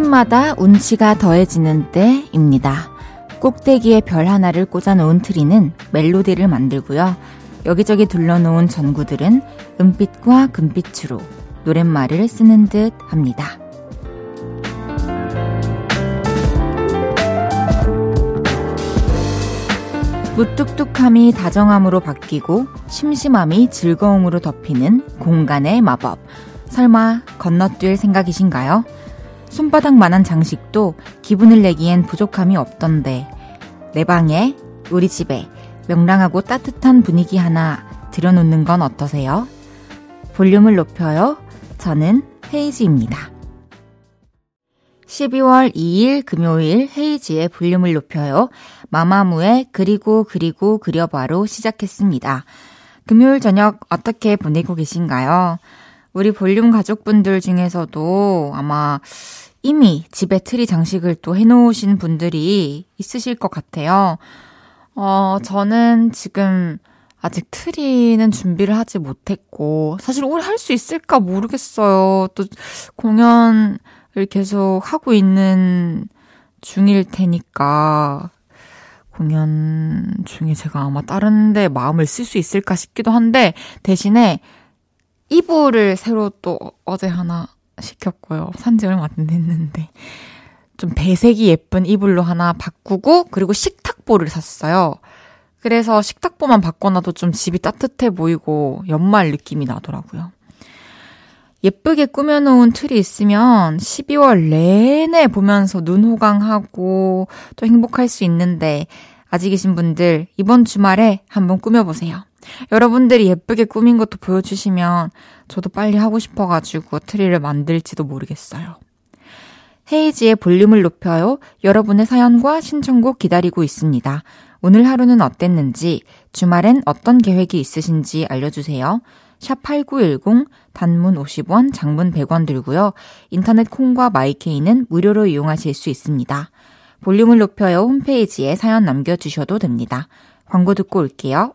집집마다 운치가 더해지는 때입니다. 꼭대기에 별 하나를 꽂아놓은 트리는 멜로디를 만들고요. 여기저기 둘러놓은 전구들은 은빛과 금빛으로 노랫말을 쓰는 듯 합니다. 무뚝뚝함이 다정함으로 바뀌고 심심함이 즐거움으로 덮이는 공간의 마법. 설마 건너뛸 생각이신가요? 손바닥만한 장식도 기분을 내기엔 부족함이 없던데 내 방에 우리 집에 명랑하고 따뜻한 분위기 하나 들여놓는 건 어떠세요? 볼륨을 높여요. 저는 헤이지입니다. 12월 2일 금요일 헤이지의 볼륨을 높여요. 마마무의 그리고 그리고 그려봐로 시작했습니다. 금요일 저녁 어떻게 보내고 계신가요? 우리 볼륨 가족분들 중에서도 아마 이미 집에 트리 장식을 또 해놓으신 분들이 있으실 것 같아요. 어, 저는 지금 아직 트리는 준비를 하지 못했고, 사실 올해 할 수 있을까 모르겠어요. 또 공연을 계속 하고 있는 중일 테니까, 공연 중에 제가 아마 다른 데 마음을 쓸 수 있을까 싶기도 한데, 대신에 이불을 새로 또 어제 하나 시켰고요. 산지 얼마 안 됐는데. 좀 배색이 예쁜 이불로 하나 바꾸고, 그리고 식탁보를 샀어요. 그래서 식탁보만 바꿔놔도 좀 집이 따뜻해 보이고 연말 느낌이 나더라고요. 예쁘게 꾸며놓은 틀이 있으면 12월 내내 보면서 눈 호강하고 또 행복할 수 있는데 아직 계신 분들 이번 주말에 한번 꾸며보세요. 여러분들이 예쁘게 꾸민 것도 보여주시면 저도 빨리 하고 싶어가지고 트리를 만들지도 모르겠어요. 헤이즈의 볼륨을 높여요. 여러분의 사연과 신청곡 기다리고 있습니다. 오늘 하루는 어땠는지, 주말엔 어떤 계획이 있으신지 알려주세요. 샵 8910, 단문 50원, 장문 100원 들고요. 인터넷 콩과 마이케이는 무료로 이용하실 수 있습니다. 볼륨을 높여요 홈페이지에 사연 남겨주셔도 됩니다. 광고 듣고 올게요.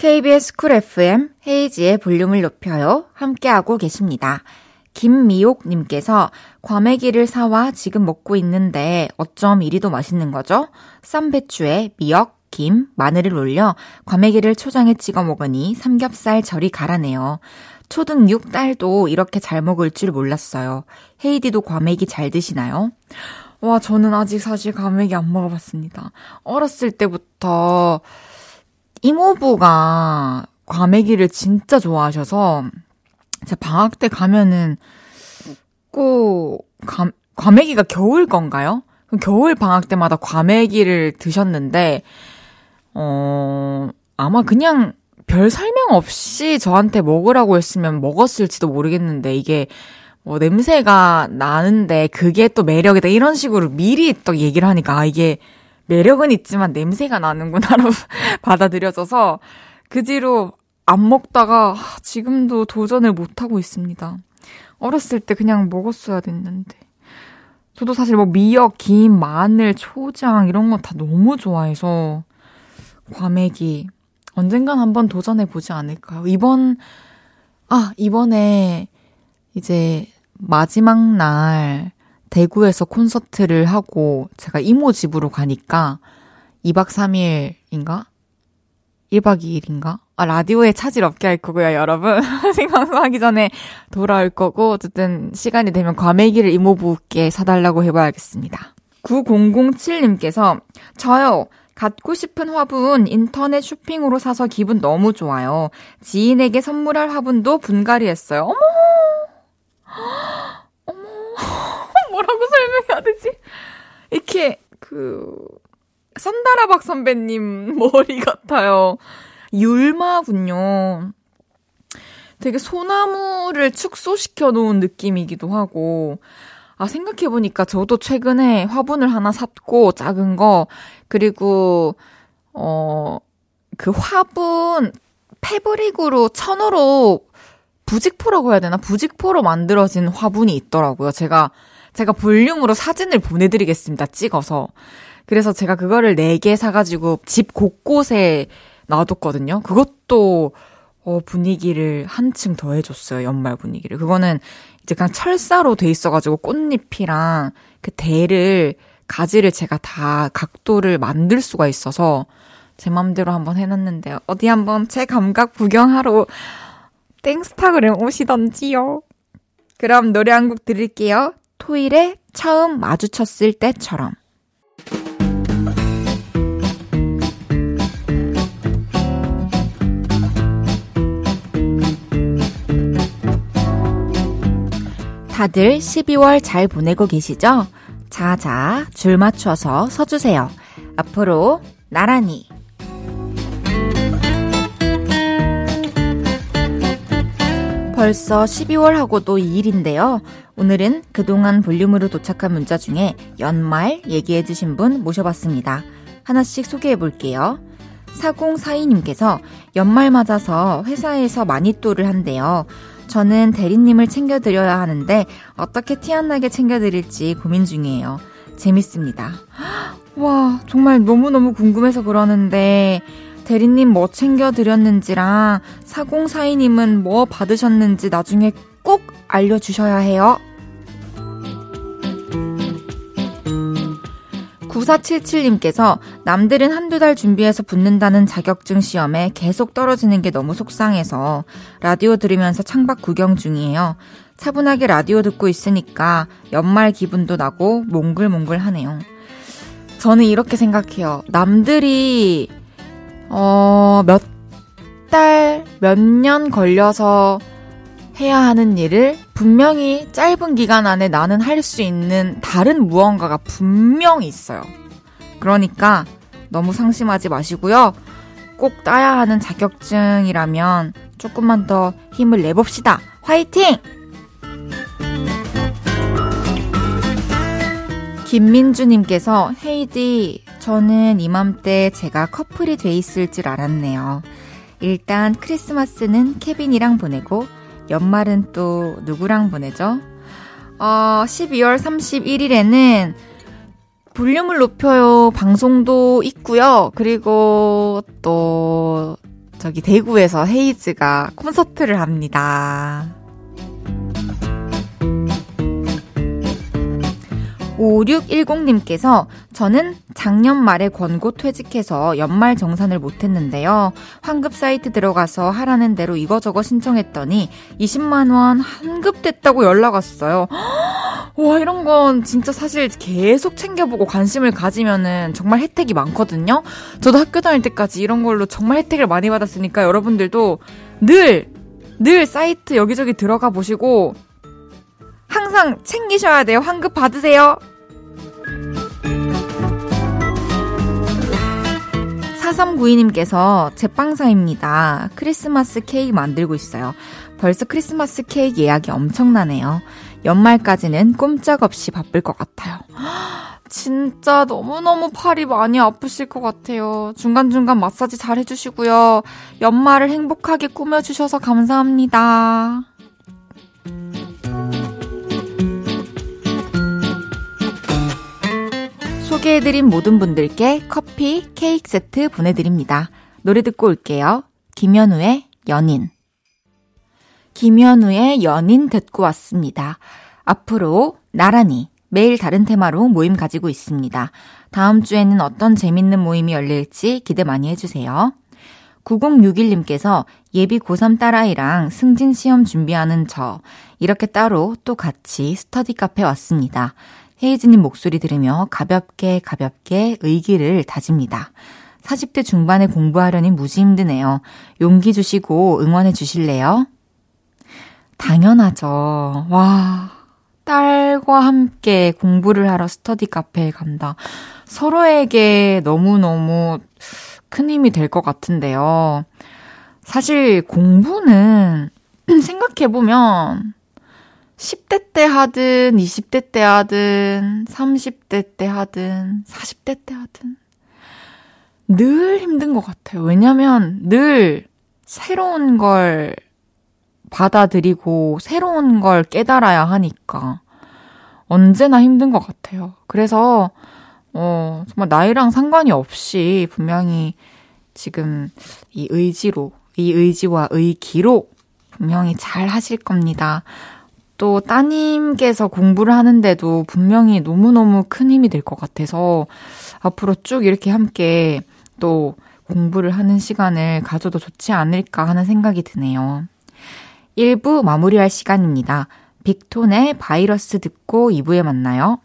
KBS Cool FM 헤이즈의 볼륨을 높여요. 함께하고 계십니다. 김미옥님께서 과메기를 사와 지금 먹고 있는데 어쩜 이리도 맛있는 거죠? 쌈배추에 미역, 김, 마늘을 올려 과메기를 초장에 찍어 먹으니 삼겹살 저리 가라네요. 초등 6딸도 이렇게 잘 먹을 줄 몰랐어요. 헤이디도 과메기 잘 드시나요? 와, 저는 아직 사실 과메기 안 먹어봤습니다. 어렸을 때부터 이모부가 과메기를 진짜 좋아하셔서 제가 방학 때 가면은 꼭 과, 과메기가 겨울 건가요? 겨울 방학 때마다 과메기를 드셨는데 어 아마 그냥 별 설명 없이 저한테 먹으라고 했으면 먹었을지도 모르겠는데 이게 뭐 냄새가 나는데 그게 또 매력이다 이런 식으로 미리 또 얘기를 하니까 아 이게 매력은 있지만 냄새가 나는구나로 받아들여져서 그 뒤로 안 먹다가 지금도 도전을 못하고 있습니다. 어렸을 때 그냥 먹었어야 됐는데. 저도 사실 뭐 미역, 김, 마늘, 초장 이런 거 다 너무 좋아해서 과메기 언젠간 한번 도전해 보지 않을까요? 이번 아 이번에 이제 마지막 날 대구에서 콘서트를 하고 제가 이모 집으로 가니까 2박 3일인가? 1박 2일인가? 아, 라디오에 차질 없게 할 거고요, 여러분. 생방송 하기 전에 돌아올 거고, 어쨌든 시간이 되면 과메기를 이모부께 사달라고 해봐야겠습니다. 9007님께서, 저요, 갖고 싶은 화분 인터넷 쇼핑으로 사서 기분 너무 좋아요. 지인에게 선물할 화분도 분갈이 했어요. 어머! 뭐라고 설명해야 되지? 이렇게 그 산다라박 선배님 머리 같아요. 율마군요. 되게 소나무를 축소시켜 놓은 느낌이기도 하고 아, 생각해보니까 저도 최근에 화분을 하나 샀고, 작은 거, 그리고, 어, 그 화분, 패브릭으로 천으로 부직포라고 해야 되나? 부직포로 만들어진 화분이 있더라고요. 제가, 제가 볼륨으로 사진을 보내드리겠습니다. 찍어서. 그래서 제가 그거를 4개 사가지고 집 곳곳에 놔뒀거든요. 그것도, 어, 분위기를 한층 더 해줬어요. 연말 분위기를. 그거는 이제 그냥 철사로 돼 있어가지고 꽃잎이랑 그 대를, 가지를 제가 다 각도를 만들 수가 있어서 제 맘대로 한번 해놨는데요. 어디 한번 제 감각 구경하러 땡스타그램 오시던지요. 그럼 노래 한 곡 들을게요. 토일에 처음 마주쳤을 때처럼. 다들 12월 잘 보내고 계시죠? 자자, 줄 맞춰서 서주세요. 앞으로 나란히. 벌써 12월하고도 2일인데요. 오늘은 그동안 볼륨으로 도착한 문자 중에 연말 얘기해주신 분 모셔봤습니다. 하나씩 소개해 볼게요. 4042님께서 연말 맞아서 회사에서 마니또를 한대요. 저는 대리님을 챙겨드려야 하는데 어떻게 티 안 나게 챙겨드릴지 고민 중이에요. 재밌습니다. 와, 정말 너무너무 궁금해서 그러는데 대리님 뭐 챙겨드렸는지랑 4042님은 뭐 받으셨는지 나중에 꼭 알려주셔야 해요. 9477님께서 남들은 한두 달 준비해서 붙는다는 자격증 시험에 계속 떨어지는 게 너무 속상해서 라디오 들으면서 창밖 구경 중이에요. 차분하게 라디오 듣고 있으니까 연말 기분도 나고 몽글몽글 하네요. 저는 이렇게 생각해요. 남들이 어, 몇 달, 몇 년 걸려서 해야 하는 일을 분명히 짧은 기간 안에 나는 할 수 있는 다른 무언가가 분명히 있어요. 그러니까 너무 상심하지 마시고요. 꼭 따야 하는 자격증이라면 조금만 더 힘을 내봅시다. 화이팅! 김민주님께서 헤이디 저는 이맘때 제가 커플이 돼 있을 줄 알았네요. 일단 크리스마스는 케빈이랑 보내고 연말은 또 누구랑 보내죠? 어, 12월 31일에는 볼륨을 높여요 방송도 있고요. 그리고 또 저기 대구에서 헤이즈가 콘서트를 합니다. 5610님께서 저는 작년 말에 권고 퇴직해서 연말 정산을 못했는데요. 환급 사이트 들어가서 하라는 대로 이거저거 신청했더니 20만원 환급됐다고 연락 왔어요. 와, 이런 건 진짜 사실 계속 챙겨보고 관심을 가지면은 정말 혜택이 많거든요. 저도 학교 다닐 때까지 이런 걸로 정말 혜택을 많이 받았으니까 여러분들도 늘, 늘 사이트 여기저기 들어가 보시고 항상 챙기셔야 돼요. 환급 받으세요. 4392님께서 제빵사입니다. 크리스마스 케이크 만들고 있어요. 벌써 크리스마스 케이크 예약이 엄청나네요. 연말까지는 꼼짝없이 바쁠 것 같아요. 진짜 너무너무 팔이 많이 아프실 것 같아요. 중간중간 마사지 잘 해주시고요. 연말을 행복하게 꾸며주셔서 감사합니다. 소개해드린 모든 분들께 커피, 케이크 세트 보내드립니다. 노래 듣고 올게요. 김현우의 연인. 김현우의 연인 듣고 왔습니다. 앞으로 나란히 매일 다른 테마로 모임 가지고 있습니다. 다음 주에는 어떤 재밌는 모임이 열릴지 기대 많이 해주세요. 9061님께서 예비 고3 딸아이랑 승진 시험 준비하는 저, 이렇게 따로 또 같이 스터디 카페 왔습니다. 헤이즈님 목소리 들으며 가볍게 가볍게 의기를 다집니다. 40대 중반에 공부하려니 무지 힘드네요. 용기 주시고 응원해 주실래요? 당연하죠. 와, 딸과 함께 공부를 하러 스터디 카페에 간다. 서로에게 너무너무 큰 힘이 될 것 10대 때 하든, 20대 때 하든, 30대 때 하든, 40대 때 하든, 늘 힘든 것 같아요. 왜냐면 늘 새로운 걸 받아들이고, 새로운 걸 깨달아야 하니까. 언제나 힘든 것 같아요. 그래서, 어, 정말 나이랑 상관이 없이 분명히 지금 이 의지로, 이 의지와 의기로 분명히 잘 하실 겁니다. 또 따님께서 공부를 하는데도 분명히 너무너무 큰 힘이 될 것 같아서 앞으로 쭉 이렇게 함께 또 공부를 하는 시간을 가져도 좋지 않을까 하는 생각이 드네요. 1부 마무리할 시간입니다. 빅톤의 바이러스 듣고 2부에 만나요.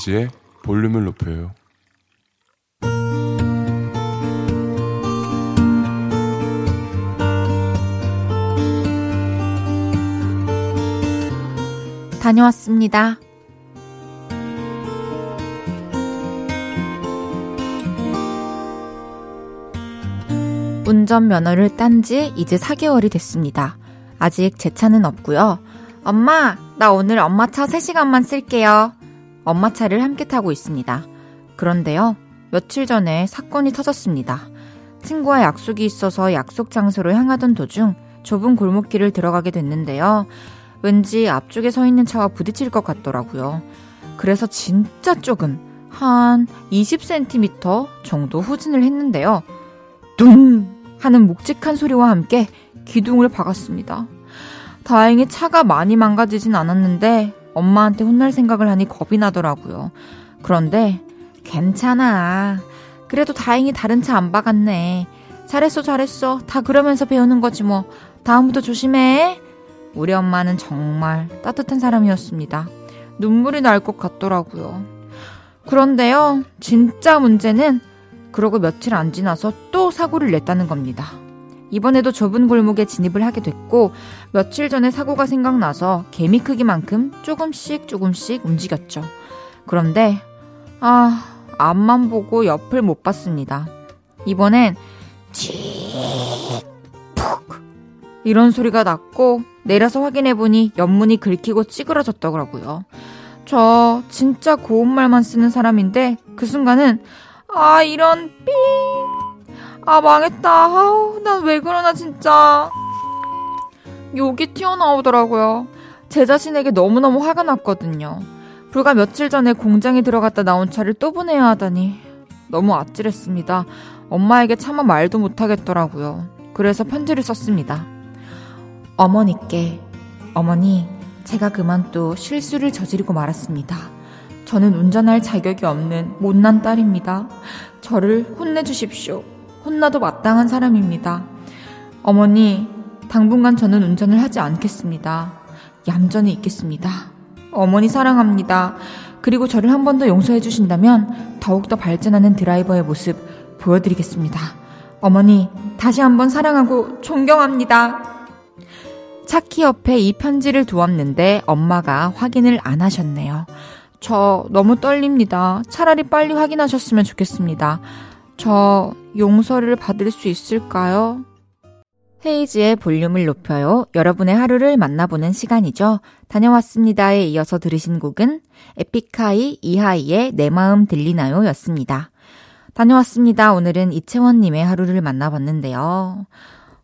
헤이지의 볼륨을 높여요. 다녀왔습니다. 운전면허를 딴 지 이제 4개월이 됐습니다. 아직 제 차는 없고요. 엄마, 나 오늘 엄마 차 3시간만 쓸게요. 엄마 차를 함께 타고 있습니다. 그런데요, 며칠 전에 사건이 터졌습니다. 친구와 약속이 있어서 약속 장소로 향하던 도중 좁은 골목길을 들어가게 됐는데요. 왠지 앞쪽에 서 있는 차와 부딪힐 것 같더라고요. 그래서 진짜 조금, 한 20cm 정도 후진을 했는데요. 둥! 하는 묵직한 소리와 함께 기둥을 박았습니다. 다행히 차가 많이 망가지진 않았는데 엄마한테 혼날 생각을 하니 겁이 나더라고요. 그런데 괜찮아. 그래도 다행히 다른 차 안 박았네. 잘했어, 잘했어. 다 그러면서 배우는 거지 뭐. 다음부터 조심해. 우리 엄마는 정말 따뜻한 사람이었습니다. 눈물이 날 것 같더라고요. 그런데요, 진짜 문제는 그러고 며칠 안 지나서 또 사고를 냈다는 겁니다. 이번에도 좁은 골목에 진입을 하게 됐고 며칠 전에 사고가 생각나서 개미 크기만큼 조금씩 조금씩 움직였죠. 그런데 아 앞만 보고 옆을 못 봤습니다. 이번엔 칙푹 이런 소리가 났고 내려서 확인해 보니 옆문이 긁히고 찌그러졌더라고요. 저 진짜 고운 말만 쓰는 사람인데 그 순간은 아 이런 삥 아 망했다. 아우 난 왜 그러나 진짜. 욕이 튀어나오더라고요. 제 자신에게 너무너무 화가 났거든요. 불과 며칠 전에 공장에 들어갔다 나온 차를 또 보내야 하다니 너무 아찔했습니다. 엄마에게 차마 말도 못하겠더라고요. 그래서 편지를 썼습니다. 어머니께 어머니 제가 그만 또 실수를 저지르고 말았습니다. 저는 운전할 자격이 없는 못난 딸입니다. 저를 혼내주십시오. 혼나도 마땅한 사람입니다. 어머니, 당분간 저는 운전을 하지 않겠습니다. 얌전히 있겠습니다. 어머니 사랑합니다. 그리고 저를 한 번 더 용서해 주신다면 더욱더 발전하는 드라이버의 모습 보여드리겠습니다. 어머니, 다시 한번 사랑하고 존경합니다. 차키 옆에 이 편지를 두었는데 엄마가 확인을 안 하셨네요. 저 너무 떨립니다. 차라리 빨리 확인하셨으면 좋겠습니다. 저 용서를 받을 수 있을까요? 헤이지의 볼륨을 높여요. 여러분의 하루를 만나보는 시간이죠. 다녀왔습니다에 이어서 들으신 곡은 에픽하이 이하이의 내 마음 들리나요? 였습니다. 다녀왔습니다. 오늘은 이채원님의 하루를 만나봤는데요.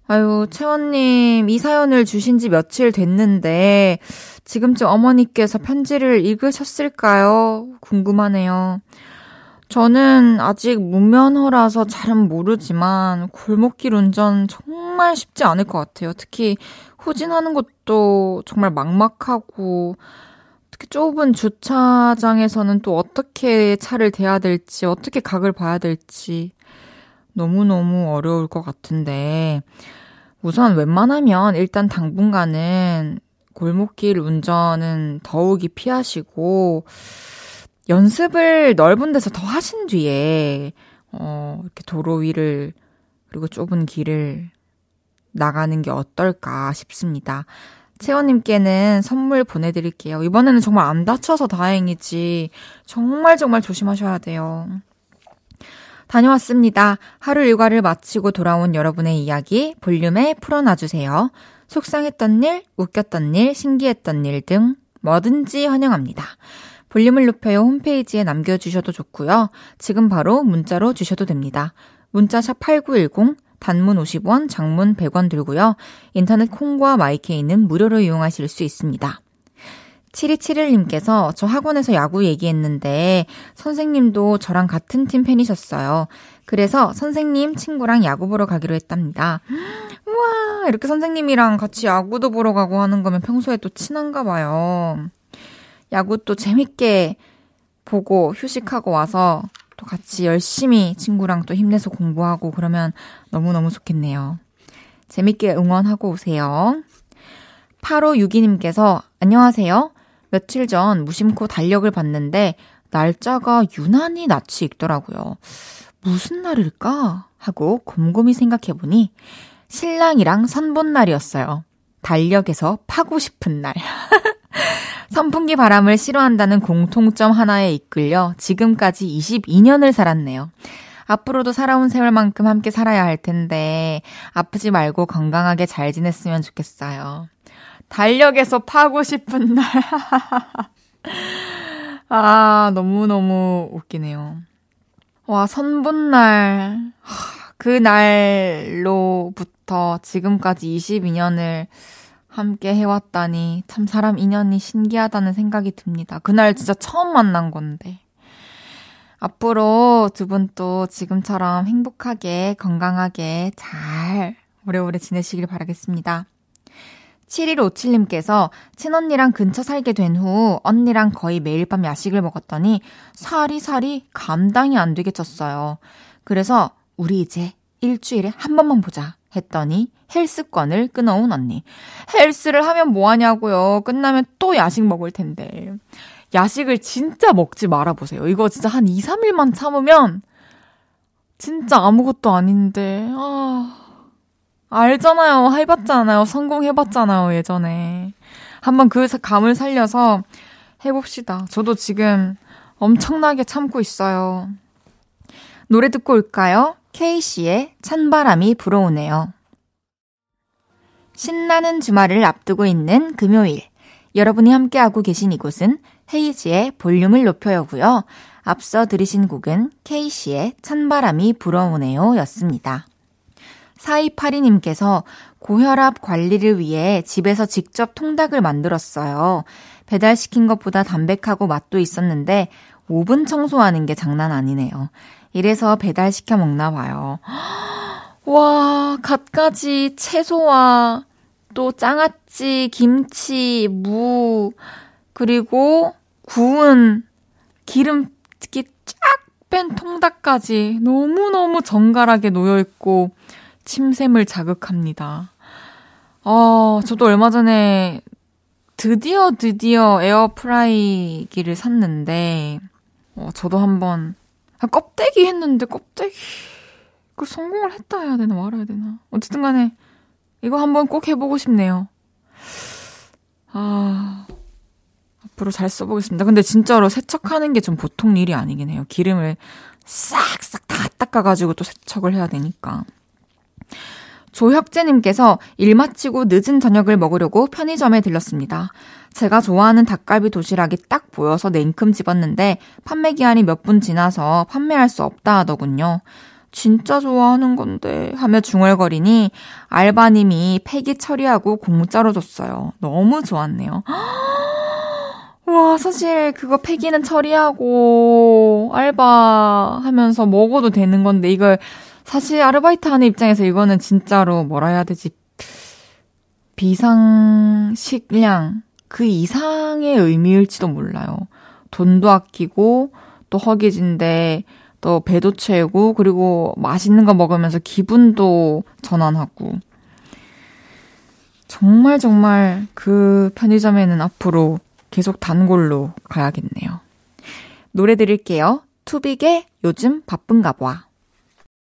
아유, 채원님, 이 사연을 주신 지 며칠 됐는데, 지금쯤 어머니께서 편지를 읽으셨을까요? 궁금하네요. 저는 아직 무면허라서 잘은 모르지만 골목길 운전 정말 쉽지 않을 것 같아요. 특히 후진하는 것도 정말 막막하고 특히 좁은 주차장에서는 또 어떻게 차를 대야 될지, 어떻게 각을 봐야 될지 너무너무 어려울 것 같은데, 우선 웬만하면 일단 당분간은 골목길 운전은 더욱이 피하시고, 연습을 넓은 데서 더 하신 뒤에, 어, 이렇게 도로 위를, 그리고 좁은 길을 나가는 게 어떨까 싶습니다. 채원님께는 선물 보내드릴게요. 이번에는 정말 안 다쳐서 다행이지. 정말 정말 조심하셔야 돼요. 다녀왔습니다. 하루 일과를 마치고 돌아온 여러분의 이야기 볼륨에 풀어놔주세요. 속상했던 일, 웃겼던 일, 신기했던 일 등 뭐든지 환영합니다. 볼륨을 높여요 홈페이지에 남겨주셔도 좋고요. 지금 바로 문자로 주셔도 됩니다. 문자 샵 8910, 단문 50원, 장문 100원 들고요. 인터넷 콩과 마이케이는 무료로 이용하실 수 있습니다. 7271님께서 저 학원에서 야구 얘기했는데 선생님도 저랑 같은 팀 팬이셨어요. 그래서 선생님 친구랑 야구 보러 가기로 했답니다. 우와, 이렇게 선생님이랑 같이 야구도 보러 가고 하는 거면 평소에 또 친한가 봐요. 야구 또 재밌게 보고 휴식하고 와서 또 같이 열심히 친구랑 또 힘내서 공부하고 그러면 너무너무 좋겠네요. 재밌게 응원하고 오세요. 8562님께서 안녕하세요. 며칠 전 무심코 달력을 봤는데 날짜가 유난히 낯이 익더라고요. 무슨 날일까? 하고 곰곰이 생각해보니 신랑이랑 선본 날이었어요. 달력에서 파고 싶은 날. 선풍기 바람을 싫어한다는 공통점 하나에 이끌려 지금까지 22년을 살았네요. 앞으로도 살아온 세월만큼 함께 살아야 할 텐데 아프지 말고 건강하게 잘 지냈으면 좋겠어요. 달력에서 파고 싶은 날. 아, 너무너무 웃기네요. 와, 선본날. 그 날로부터 지금까지 22년을 함께 해왔다니 참 사람 인연이 신기하다는 생각이 듭니다. 그날 진짜 처음 만난 건데. 앞으로 두 분 또 지금처럼 행복하게 건강하게 잘 오래오래 지내시길 바라겠습니다. 7157님께서 친언니랑 근처 살게 된 후 언니랑 거의 매일 밤 야식을 먹었더니 살이 살이 감당이 안 되게 쪘어요. 그래서 우리 이제 일주일에 한 번만 보자 했더니 헬스권을 끊어온 언니. 헬스를 하면 뭐 하냐고요. 끝나면 또 야식 먹을 텐데. 야식을 진짜 먹지 말아보세요. 이거 진짜 한 2, 3일만 참으면 진짜 아무것도 아닌데. 아. 알잖아요. 해봤잖아요. 성공해봤잖아요. 예전에. 한번 그 감을 살려서 해봅시다. 저도 지금 엄청나게 참고 있어요. 노래 듣고 올까요? 케이씨의 찬바람이 불어오네요. 신나는 주말을 앞두고 있는 금요일. 여러분이 함께하고 계신 이곳은 헤이지의 볼륨을 높여요고요. 앞서 들으신 곡은 케이씨의 찬바람이 불어오네요 였습니다. 4282님께서 고혈압 관리를 위해 집에서 직접 통닭을 만들었어요. 배달시킨 것보다 담백하고 맛도 있었는데 5분 청소하는 게 장난 아니네요. 이래서 배달시켜 먹나 봐요. 와, 갖가지 채소와 또 장아찌, 김치, 무, 그리고 구운 기름기 쫙 뺀 통닭까지 너무너무 정갈하게 놓여있고, 침샘을 자극합니다. 어, 저도 얼마 전에 드디어 드디어 에어프라이기를 샀는데, 어, 저도 한번, 아, 껍데기 했는데 껍데기, 그 성공을 했다 해야 되나 말아야 되나. 어쨌든 간에, 이거 한번 꼭 해보고 싶네요. 아, 앞으로 잘 써보겠습니다. 근데 진짜로 세척하는 게 좀 보통 일이 아니긴 해요. 기름을 싹싹 다 닦아가지고 또 세척을 해야 되니까. 조혁재님께서 일 마치고 늦은 저녁을 먹으려고 편의점에 들렀습니다. 제가 좋아하는 닭갈비 도시락이 딱 보여서 냉큼 집었는데 판매 기한이 몇 분 지나서 판매할 수 없다 하더군요. 진짜 좋아하는 건데 하며 중얼거리니 알바님이 폐기 처리하고 공짜로 줬어요. 너무 좋았네요. 와, 사실 그거 폐기는 처리하고 알바 하면서 먹어도 되는 건데 이걸 사실 아르바이트 하는 입장에서 이거는 진짜로 뭐라 해야 되지? 비상 식량 그 이상의 의미일지도 몰라요. 돈도 아끼고, 또 허기진데, 또 배도 채우고, 그리고 맛있는 거 먹으면서 기분도 전환하고. 정말 정말 그 편의점에는 앞으로 계속 단골로 가야겠네요. 노래 드릴게요. 투빅의 요즘 바쁜가 봐.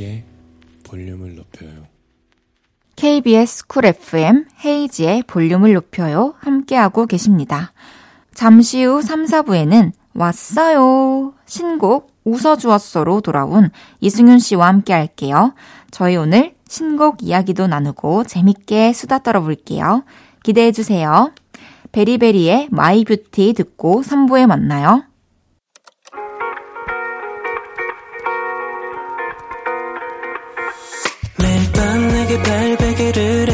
헤이즈의 볼륨을 높여요. KBS Cool FM 헤이즈의 볼륨을 높여요. 함께하고 계십니다. 잠시 후 3, 4부에는 왔어요. 신곡 웃어주었어로 돌아온 이승윤 씨와 함께 할게요. 저희 오늘 신곡 이야기도 나누고 재밌게 수다 떨어볼게요. 기대해 주세요. 베리베리의 My Beauty 듣고 3부에 만나요.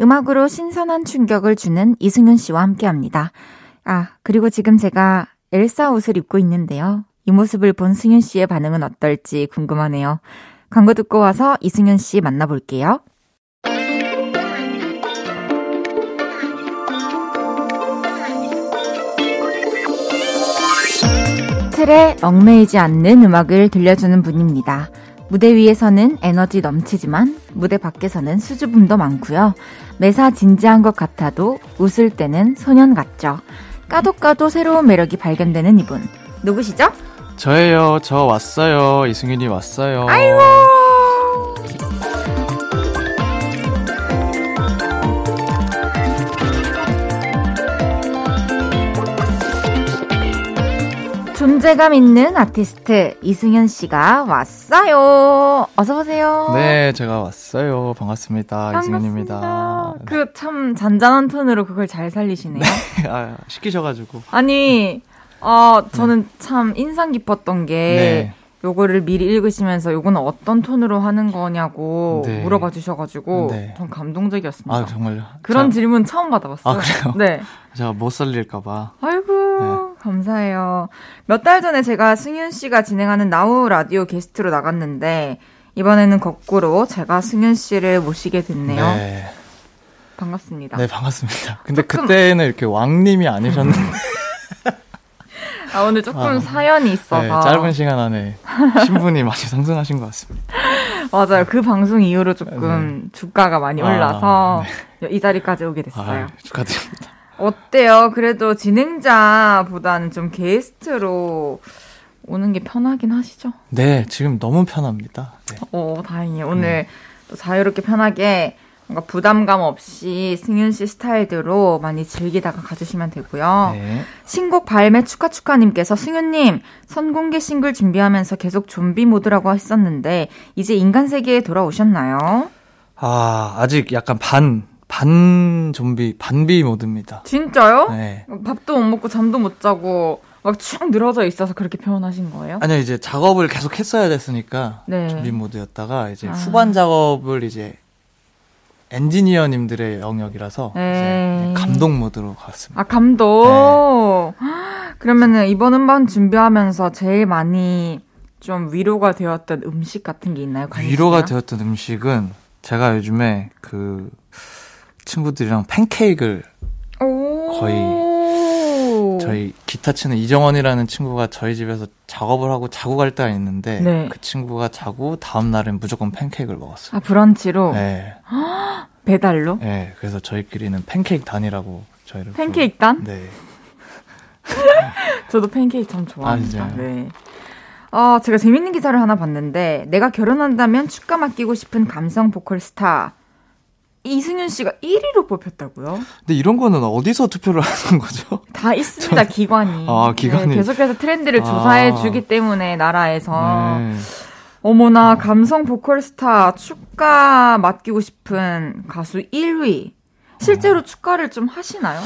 음악으로 신선한 충격을 주는 이승윤 씨와 함께 합니다. 아, 그리고 지금 제가 엘사 옷을 입고 있는데요. 이 모습을 본 승윤 씨의 반응은 어떨지 궁금하네요. 광고 듣고 와서 이승윤 씨 만나볼게요. 틀에 얽매이지 않는 음악을 들려주는 분입니다. 무대 위에서는 에너지 넘치지만 무대 밖에서는 수줍음도 많고요. 매사 진지한 것 같아도 웃을 때는 소년 같죠. 까도 까도 새로운 매력이 발견되는 이분. 누구시죠? 저예요. 저 왔어요. 이승윤이 왔어요. 아이고! 존재감 있는 아티스트 이승현 씨가 왔어요. 어서 오세요. 네, 제가 왔어요. 반갑습니다. 이승윤입니다. 그 참 잔잔한 톤으로 그걸 잘 살리시네요. 아, 시키셔가지고. 아니, 어, 저는 참 인상 깊었던 게 네. 요거를 미리 읽으시면서 요거는 어떤 톤으로 하는 거냐고 네. 물어봐 주셔가지고 네. 전 감동적이었습니다. 아, 정말요? 그런 자, 질문 처음 받아봤어요. 아, 그래요? 네. 제가 못 살릴까봐. 아이고, 감사해요. 몇 달 전에 제가 승윤 씨가 진행하는 나우 라디오 게스트로 나갔는데, 이번에는 거꾸로 제가 승윤 씨를 모시게 됐네요. 네. 반갑습니다. 네, 반갑습니다. 근데 조금- 그때는 이렇게 왕님이 아니셨는데. 아, 오늘 조금 아, 사연이 있어서. 네, 짧은 시간 안에 신분이 많이 상승하신 것 같습니다. 맞아요. 그 방송 이후로 조금 주가가 많이 네. 아, 올라서 이 자리까지 오게 됐어요. 아, 축하드립니다. 어때요? 그래도 진행자보다는 좀 게스트로 오는 게 편하긴 하시죠? 네, 지금 너무 편합니다. 네. 오, 다행이에요. 오늘 또 자유롭게 편하게 뭔가 부담감 없이 승윤 씨 스타일대로 많이 즐기다가 가주시면 되고요. 네. 신곡 발매 축하 축하님께서 승윤님 선공개 싱글 준비하면서 계속 좀비 모드라고 했었는데 이제 인간 세계에 돌아오셨나요? 아, 아직 약간 반, 반 좀비, 반비 모드입니다. 진짜요? 네. 밥도 못 먹고 잠도 못 자고 막 축 늘어져 있어서 그렇게 표현하신 거예요? 아니요, 이제 작업을 계속 했어야 됐으니까 네. 준비 모드였다가 이제 아. 후반 작업을 이제 엔지니어님들의 영역이라서. 이제 감동 모드로 갔습니다. 아 감독. 그러면은 이번 음반 준비하면서 제일 많이 좀 위로가 되었던 음식 같은 게 있나요? 관심 위로가? 되었던 음식은 제가 요즘에 그 친구들이랑 팬케이크를 오. 거의 저희 기타 치는 이정원이라는 친구가 저희 집에서 작업을 하고 자고 갈 때가 있는데 네. 그 친구가 자고 다음 날엔 무조건 팬케이크를 먹었어요. 아, 브런치로? 네, 배달로? 네, 그래서 저희끼리는 팬케이크 단이라고 저희를 팬케이크 단? 부르- 네, 저도 팬케이크 참 좋아합니다. 아? 네. 어, 제가 재밌는 기사를 하나 봤는데, 내가 결혼한다면 축가 맡기고 싶은 감성 보컬 스타. 이승윤 씨가 1위로 뽑혔다고요? 근데 이런 거는 어디서 투표를 하는 거죠? 다 있습니다, 기관이. 아, 기관이. 네, 계속해서 트렌드를 아. 조사해 주기 때문에, 나라에서. 네. 어머나, 감성 보컬 스타 축가 맡기고 싶은 가수 1위. 실제로 축가를 좀 하시나요?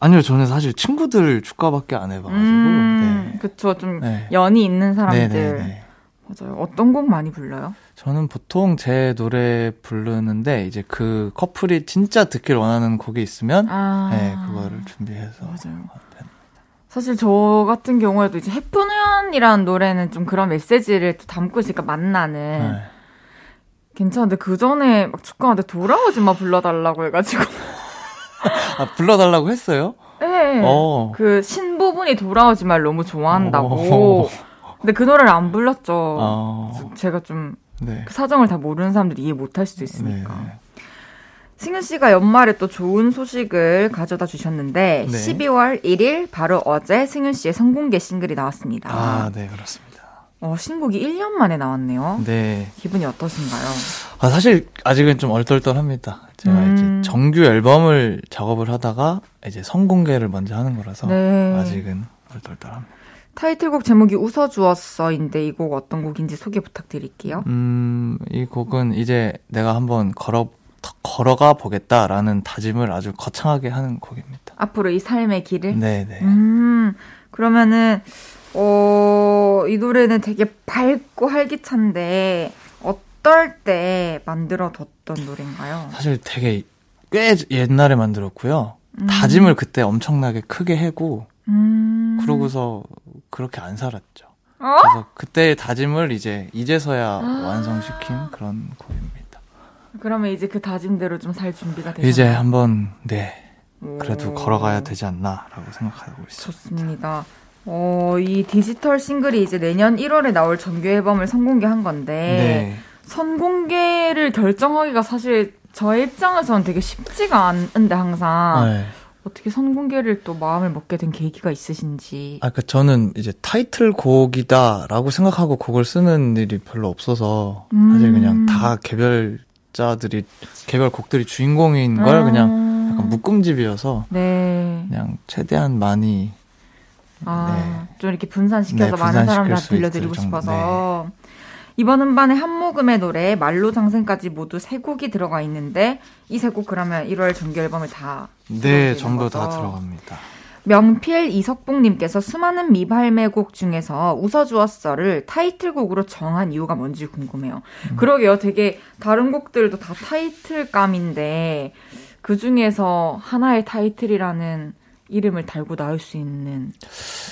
아니요, 저는 사실 친구들 축가밖에 안 해봐가지고. 음, 네. 그쵸. 좀 네. 연이 있는 사람들. 네, 네, 네. 맞아요. 어떤 곡 많이 불러요? 저는 보통 제 노래 부르는데 이제 그 커플이 진짜 듣길 원하는 곡이 있으면 아. 네, 그거를 준비해서 맞아요. 사실 저 같은 경우에도 이제 해프년이라는 노래는 좀 그런 메시지를 또 담고 있으니까 만나는 네. 괜찮은데 그 전에 막 축가한테 돌아오지 마 불러달라고 해가지고 아, 불러달라고 했어요? 네. 어. 그 신부분이 돌아오지 말 너무 좋아한다고 어. 근데 그 노래를 안 불렀죠 어. 제가 좀 네. 그 사정을 다 모르는 사람들이 이해 못할 수도 있으니까 네. 승윤 씨가 연말에 또 좋은 소식을 가져다 주셨는데 네. 12월 1일 바로 어제 승윤 씨의 성공개 싱글이 나왔습니다. 아, 네, 그렇습니다. 어, 신곡이 1년 만에 나왔네요. 네. 기분이 어떠신가요? 아, 사실 아직은 좀 얼떨떨합니다. 제가 음. 이제 정규 앨범을 작업을 하다가 이제 성공개를 먼저 하는 거라서 네. 아직은 얼떨떨합니다. 타이틀곡 제목이 웃어주었어인데 이 곡 어떤 곡인지 소개 부탁드릴게요. 음, 이 곡은 이제 내가 한번 걸어 걸어가 보겠다라는 다짐을 아주 거창하게 하는 곡입니다. 앞으로 이 삶의 길을. 네, 네. 음, 그러면은 어, 이 노래는 되게 밝고 활기찬데 어떨 때 만들어뒀던 노래인가요? 사실 되게 꽤 옛날에 만들었고요. 음. 다짐을 그때 엄청나게 크게 해고 음. 그러고서 그렇게 안 살았죠. 어? 그래서 그때의 다짐을 이제 이제서야 아. 완성시킨 그런 곡입니다. 그러면 이제 그 다짐대로 좀 살 준비가 되셨나요? 이제 한번 네 그래도 오. 걸어가야 되지 않나라고 생각하고 있어요. 좋습니다. 어, 이 디지털 싱글이 이제 내년 1월에 나올 정규 앨범을 선공개한 건데 네. 선공개를 결정하기가 사실 저의 입장에서는 되게 쉽지가 않은데 항상 네. 어떻게 선공개를 또 마음을 먹게 된 계기가 있으신지. 아까 저는 이제 타이틀 곡이다라고 생각하고 곡을 쓰는 일이 별로 없어서 사실 음. 그냥 다 개별자들이 개별 곡들이 주인공인 걸 아. 그냥 약간 묶음집이어서 네. 그냥 최대한 많이 아, 좀 이렇게 분산시켜서 네, 많은 사람들한테 수 들려드리고 싶어서. 이번 음반에 한 모금의 노래, 말로 장생까지 모두 세 곡이 들어가 있는데, 이 세 곡 그러면 1월 정규 앨범을 다. 네 전부 다 거죠. 들어갑니다. 명필 이석봉님께서 수많은 미발매곡 중에서 웃어주었어를 타이틀곡으로 정한 이유가 뭔지 궁금해요. 음. 그러게요. 되게 다른 곡들도 다 타이틀감인데, 그 중에서 하나의 타이틀이라는 이름을 달고 나올 수 있는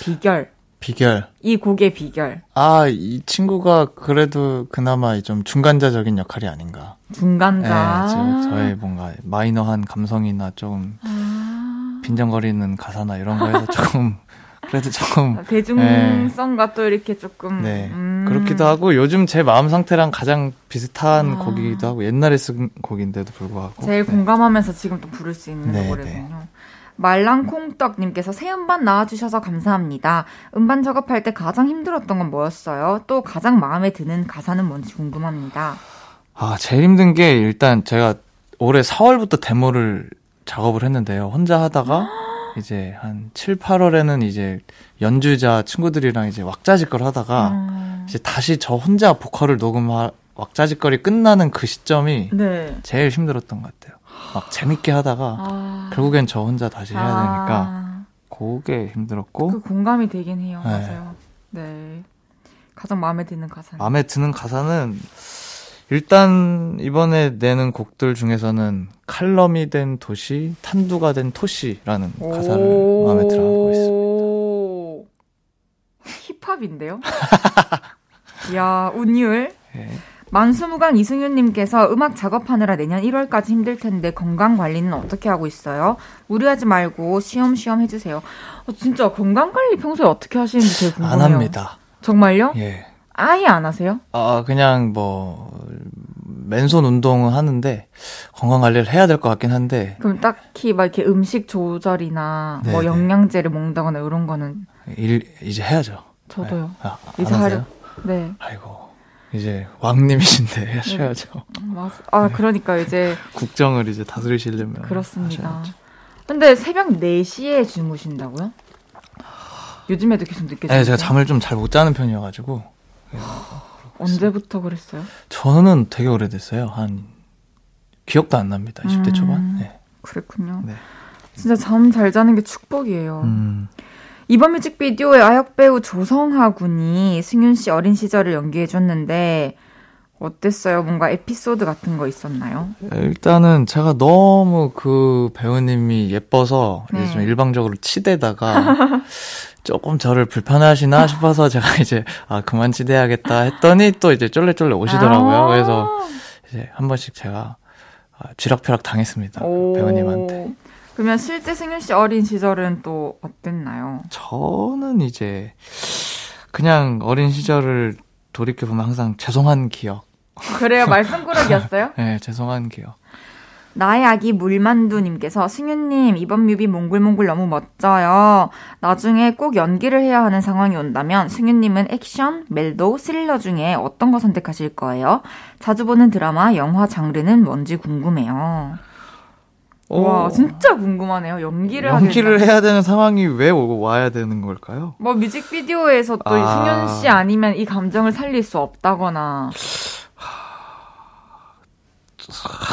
비결. 비결. 이 곡의 비결. 아, 이 친구가 그래도 그나마 좀 중간자적인 역할이 아닌가. 중간자. 네, 지금 저의 뭔가 마이너한 감성이나 조금 아. 빈정거리는 가사나 이런 거에서 조금 그래도 조금 대중성과 또 이렇게 조금 네 음. 그렇기도 하고 요즘 제 마음 상태랑 가장 비슷한 아. 곡이기도 하고 옛날에 쓴 곡인데도 불구하고 제일 네. 공감하면서 지금 또 부를 수 있는 네, 노래군요. 말랑콩떡님께서 새 음반 나와주셔서 감사합니다. 음반 작업할 때 가장 힘들었던 건 뭐였어요? 또 가장 마음에 드는 가사는 뭔지 궁금합니다. 아 제일 힘든 게 일단 제가 올해 4월부터 데모를 작업을 했는데요 혼자 하다가 이제 한 7, 8월에는 이제 연주자 친구들이랑 이제 왁자지껄 하다가 음. 이제 다시 저 혼자 보컬을 녹음하 왁자지껄이 끝나는 그 시점이 네. 제일 힘들었던 것 같아요. 막 재밌게 하다가 아. 결국엔 저 혼자 다시 해야 되니까 아. 그게 힘들었고 그 공감이 되긴 해요. 네. 맞아요. 네. 가장 마음에 드는 가사. 마음에 드는 가사는 일단 이번에 내는 곡들 중에서는 칼럼이 된 도시, 탄두가 된 토시라는 가사를 마음에 들어하고 있습니다. 있습니다. 힙합인데요? 야, 운율. 예. 만수무강 이승윤님께서 음악 작업하느라 내년 1월까지 힘들 텐데 건강 관리는 어떻게 하고 있어요? 무리하지 말고 쉬엄쉬엄 해주세요. 어, 진짜 건강 관리 평소에 어떻게 하시는지 되게 궁금해요. 안 합니다. 정말요? 예. 아예 안 하세요? 아, 그냥 뭐, 맨손 운동은 하는데, 건강 관리를 해야 될 것 같긴 한데, 그럼 딱히 막 이렇게 음식 조절이나 뭐 네네. 영양제를 먹는다거나 이런 거는 일, 이제 해야죠. 저도요. 아, 안 이제 하려. 네. 아이고, 이제 왕님이신데 하셔야죠. 맞. 아 그러니까 이제 국정을 이제 다스리시려면. 그렇습니다. 하셔야죠. 근데 새벽 4시에 주무신다고요? 요즘에도 계속 늦게? 네, 제가 잠을 좀 잘 못 자는 편이어 가지고. 언제부터 그랬어요? 저는 되게 오래됐어요. 한, 기억도 안 납니다. 20대 음. 초반? 네. 그랬군요. 네. 진짜 잠 잘 자는 게 축복이에요. 음, 이번 뮤직비디오에 아역 배우 조성하 군이 승윤 씨 어린 시절을 연기해줬는데 어땠어요? 뭔가 에피소드 같은 거 있었나요? 일단은 제가 너무 그 배우님이 예뻐서 네. 좀 일방적으로 치대다가 조금 저를 불편하시나 싶어서 제가 이제 아 그만 치대야겠다 했더니 또 이제 쫄래쫄래 오시더라고요. 아. 그래서 이제 한 번씩 제가 아, 쥐락펴락 당했습니다. 그 오. 배우님한테. 그러면 실제 승윤 씨 어린 시절은 또 어땠나요? 저는 이제 그냥 어린 시절을 돌이켜 보면 항상 죄송한 기억. 그래요? 말썽꾸러기였어요? 네, 죄송한 기억. 나의 아기 물만두님께서 승윤님 이번 뮤비 몽글몽글 너무 멋져요. 나중에 꼭 연기를 해야 하는 상황이 온다면 승윤님은 액션, 멜로, 스릴러 중에 어떤 거 선택하실 거예요? 자주 보는 드라마, 영화 장르는 뭔지 궁금해요. 와 어, 진짜 궁금하네요. 연기를 연기를. 해야 되는 상황이 왜 오고 와야 되는 걸까요? 뭐 뮤직비디오에서 또 아. 승윤 씨 아니면 이 감정을 살릴 수 없다거나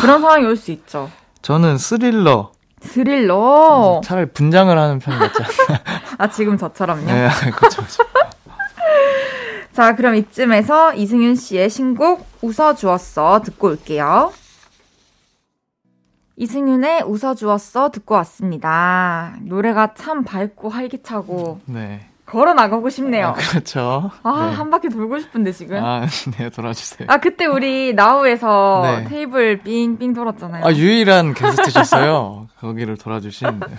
그런 상황이 올 수 있죠. 저는 스릴러. 스릴러. 차라리 분장을 하는 편이 낫지? 아 지금 저처럼요. 네, 그렇죠. 그렇죠. 자, 그럼 이쯤에서 이승윤 씨의 신곡 웃어주었어 듣고 올게요. 이승윤의 웃어주었어 듣고 왔습니다. 노래가 참 밝고 활기차고 네. 걸어 나가고 싶네요. 아, 그렇죠. 아, 네. 한 바퀴 돌고 싶은데 지금. 아, 아, 네, 돌아주세요. 그때 우리 나우에서 네. 테이블 빙빙 돌았잖아요. 아, 유일한 게스트셨어요. 거기를 돌아주신. 네.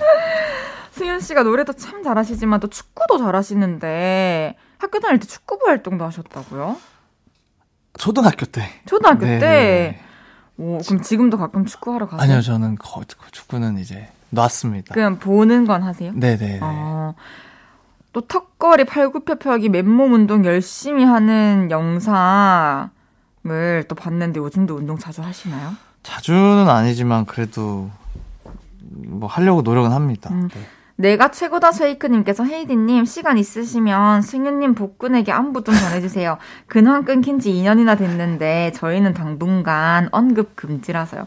승윤 씨가 노래도 참 잘하시지만 또 축구도 잘하시는데 학교 다닐 때 축구부 활동도 하셨다고요? 초등학교 때. 초등학교 네, 때. 네. 오, 그럼 지금도 가끔 축구하러 가세요? 아니요, 저는 거, 그 축구는 이제 놨습니다. 그냥 보는 건 하세요? 네네. 어, 또 턱걸이 팔굽혀펴기 맨몸 운동 열심히 하는 영상을 또 봤는데 요즘도 운동 자주 하시나요? 자주는 아니지만 그래도 뭐 하려고 노력은 합니다. 음. 네. 내가 최고다 쉐이크님께서 헤이디님 시간 있으시면 승윤님 복근에게 안부 좀 전해주세요. 근황 끊긴 지 2년이나 됐는데 저희는 당분간 언급 금지라서요.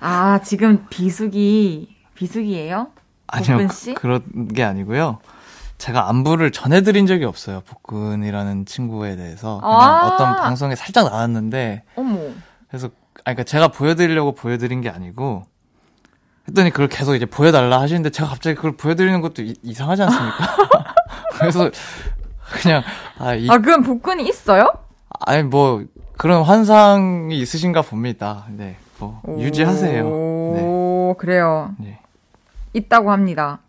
아 지금 비수기 비수기예요? 아니요, 그, 씨? 그런 게 아니고요. 제가 안부를 전해드린 적이 없어요. 복근이라는 친구에 대해서. 아. 어떤 방송에 살짝 나왔는데, 어머. 그래서, 아니, 그러니까 제가 보여드리려고 보여드린 게 아니고, 했더니 그걸 계속 이제 보여달라 하시는데, 제가 갑자기 그걸 보여드리는 것도 이, 상하지 않습니까? 그래서, 그냥, 아, 이, 아 그럼 복근이 있어요? 아니, 뭐, 그런 환상이 있으신가 봅니다. 네, 뭐, 유지하세요. 네. 오 그래요. 네. 있다고 합니다.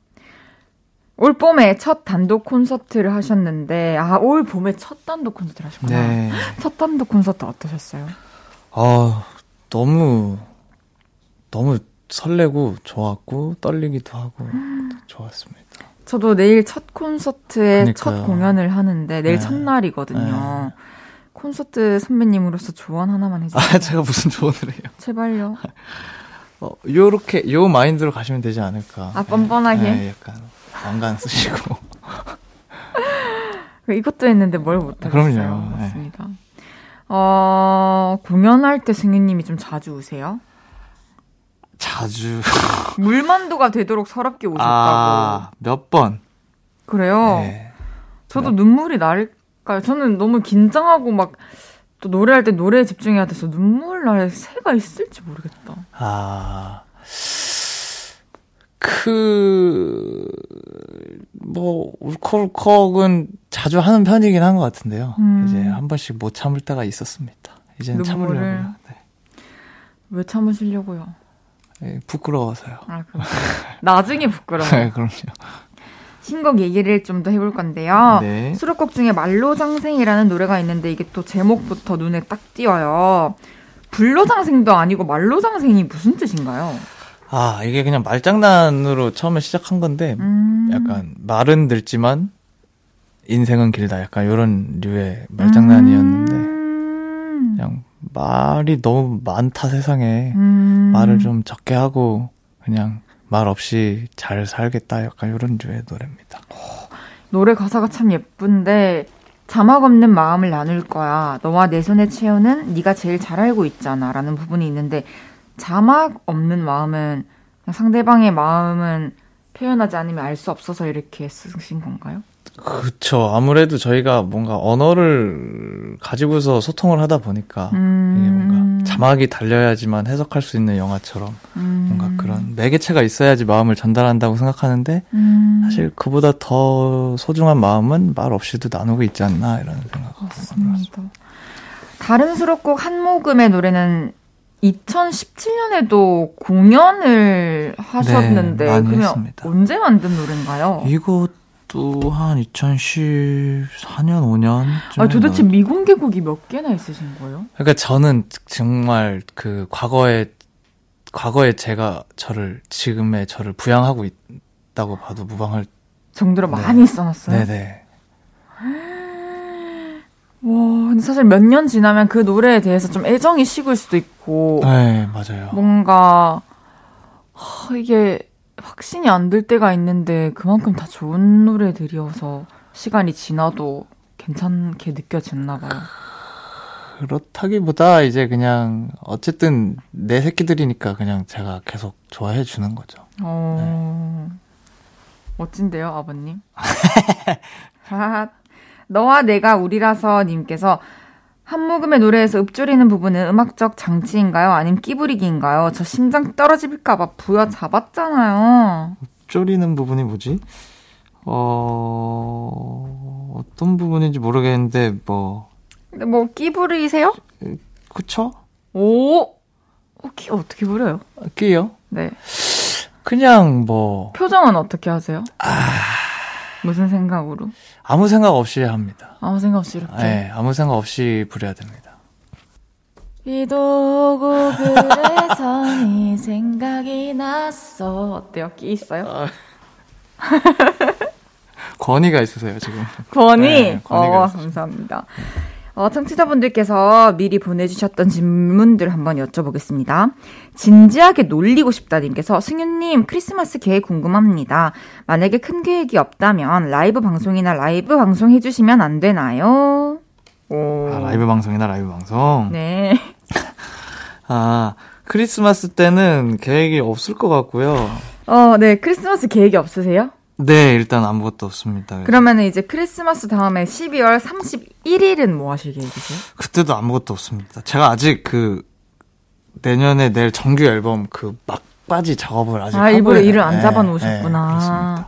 올 봄에 첫 단독 콘서트를 하셨는데, 아, 올 봄에 첫 단독 콘서트를 하셨구나. 네. 첫 단독 콘서트 어떠셨어요? 아, 너무, 너무 설레고 좋았고, 떨리기도 하고, 좋았습니다. 저도 내일 첫 콘서트에 첫 그러니까요. 공연을 하는데, 내일 네. 첫날이거든요. 콘서트 선배님으로서 조언 하나만 해주세요. 아, 제가 무슨 조언을 해요? 제발요. 어, 요렇게, 요 마인드로 가시면 되지 않을까. 아, 뻔뻔하게? 네, 약간, 왕관 쓰시고. 이것도 했는데 뭘 못하겠어요. 그럼요. 네. 맞습니다. 어, 공연할 때 승윤님이 좀 자주 우세요? 자주. 물만두가 되도록 서럽게 우셨다고. 아, 몇 번. 그래요? 네. 저도 눈물이 날까요? 저는 너무 긴장하고 막, 또 노래할 때 노래에 집중해야 돼서 눈물 날 새가 있을지 모르겠다. 아, 그, 뭐, 울컥울컥은 자주 하는 편이긴 한 것 같은데요. 음. 이제 한 번씩 못 참을 때가 있었습니다. 이제는. 참으려고요. 네. 왜 참으시려고요? 예, 부끄러워서요. 아, 그럼 나중에 부끄러워. 네, 그럼요. 신곡 얘기를 좀 더 해볼 건데요. 네. 수록곡 중에 말로장생이라는 노래가 있는데 이게 또 제목부터 눈에 딱 띄어요. 불로장생도 아니고 말로장생이 무슨 뜻인가요? 아, 이게 그냥 말장난으로 처음에 시작한 건데, 음. 약간 말은 늙지만 인생은 길다. 약간 이런 류의 말장난이었는데, 음. 말이 너무 많다 세상에. 음. 말을 좀 적게 하고, 그냥 말 없이 잘 살겠다. 약간 이런 류의 노래입니다. 노래 가사가 참 예쁜데 자막 없는 마음을 나눌 거야. 너와 내 손에 채우는 네가 제일 잘 알고 있잖아라는 부분이 있는데 자막 없는 마음은 상대방의 마음은 표현하지 않으면 알 수 없어서 이렇게 쓰신 건가요? 그쵸. 아무래도 저희가 뭔가 언어를 가지고서 소통을 하다 보니까, 음. 이게 뭔가 자막이 달려야지만 해석할 수 있는 영화처럼 음. 뭔가 그런 매개체가 있어야지 마음을 전달한다고 생각하는데 음. 사실 그보다 더 소중한 마음은 말 없이도 나누고 있지 않나 이런 생각을 맞습니다. 다른 수록곡 한 모금의 노래는 2017년에도 공연을 하셨는데 네, 그러면 했습니다. 언제 만든 노래인가요? 이것 도한 2014년 5년 아, 도대체 미공개곡이 몇 개나 있으신 거예요? 그러니까 저는 정말 그 과거에 과거에 제가 저를 지금의 저를 부양하고 있다고 봐도 무방할 정도로 네. 많이 써놨어요. 네네 와, 근데 사실 몇 년 지나면 그 노래에 대해서 좀 애정이 식을 수도 있고 네 맞아요 뭔가 하, 이게 확신이 안 들 때가 있는데 그만큼 다 좋은 노래들이어서 시간이 지나도 괜찮게 느껴졌나 봐요. 그렇다기보다 이제 그냥 어쨌든 내 새끼들이니까 그냥 제가 계속 좋아해 주는 거죠. 어, 멋진데요, 아버님. 하하. 너와 내가 우리라서 님께서 한 모금의 노래에서 읊조리는 부분은 음악적 장치인가요? 아니면 끼부리기인가요? 저 심장 떨어질까봐 부여 잡았잖아요. 쪼리는 부분이 뭐지? 어 어떤 부분인지 모르겠는데 뭐 근데 뭐 끼부리세요? 그쵸? 오! 어, 끼 어떻게 부려요? 끼요? 네. 그냥 뭐 표정은 어떻게 하세요? 무슨 생각으로? 아무 생각 없이 합니다. 아무 생각 없이 이렇게. 네, 아무 생각 없이 부려야 됩니다. 비도 오고 그래서 네 생각이 났어. 어때요? 끼 있어요? 권위가 있으세요 지금. 권위? 네, 권위가 어, 있으시죠. 감사합니다. 어, 청취자분들께서 미리 보내주셨던 질문들 한번 여쭤보겠습니다. 진지하게 놀리고 싶다님께서 승윤님 크리스마스 계획 궁금합니다. 만약에 큰 계획이 없다면 라이브 방송이나 라이브 방송 해주시면 안 되나요? 오. 아, 라이브 방송이나 라이브 방송. 네. 아 크리스마스 때는 계획이 없을 것 같고요. 어, 네. 크리스마스 계획이 없으세요? 네, 일단 아무것도 없습니다. 그러면은 이제 크리스마스 다음에 12월 31일은 뭐 하실 계획이세요? 그때도 아무것도 없습니다. 제가 아직 그 내년에 낼 정규 앨범 그 막바지 작업을 아직 아, 일부러. 일을 안 네, 잡아 네, 놓으셨구나. 그렇습니다.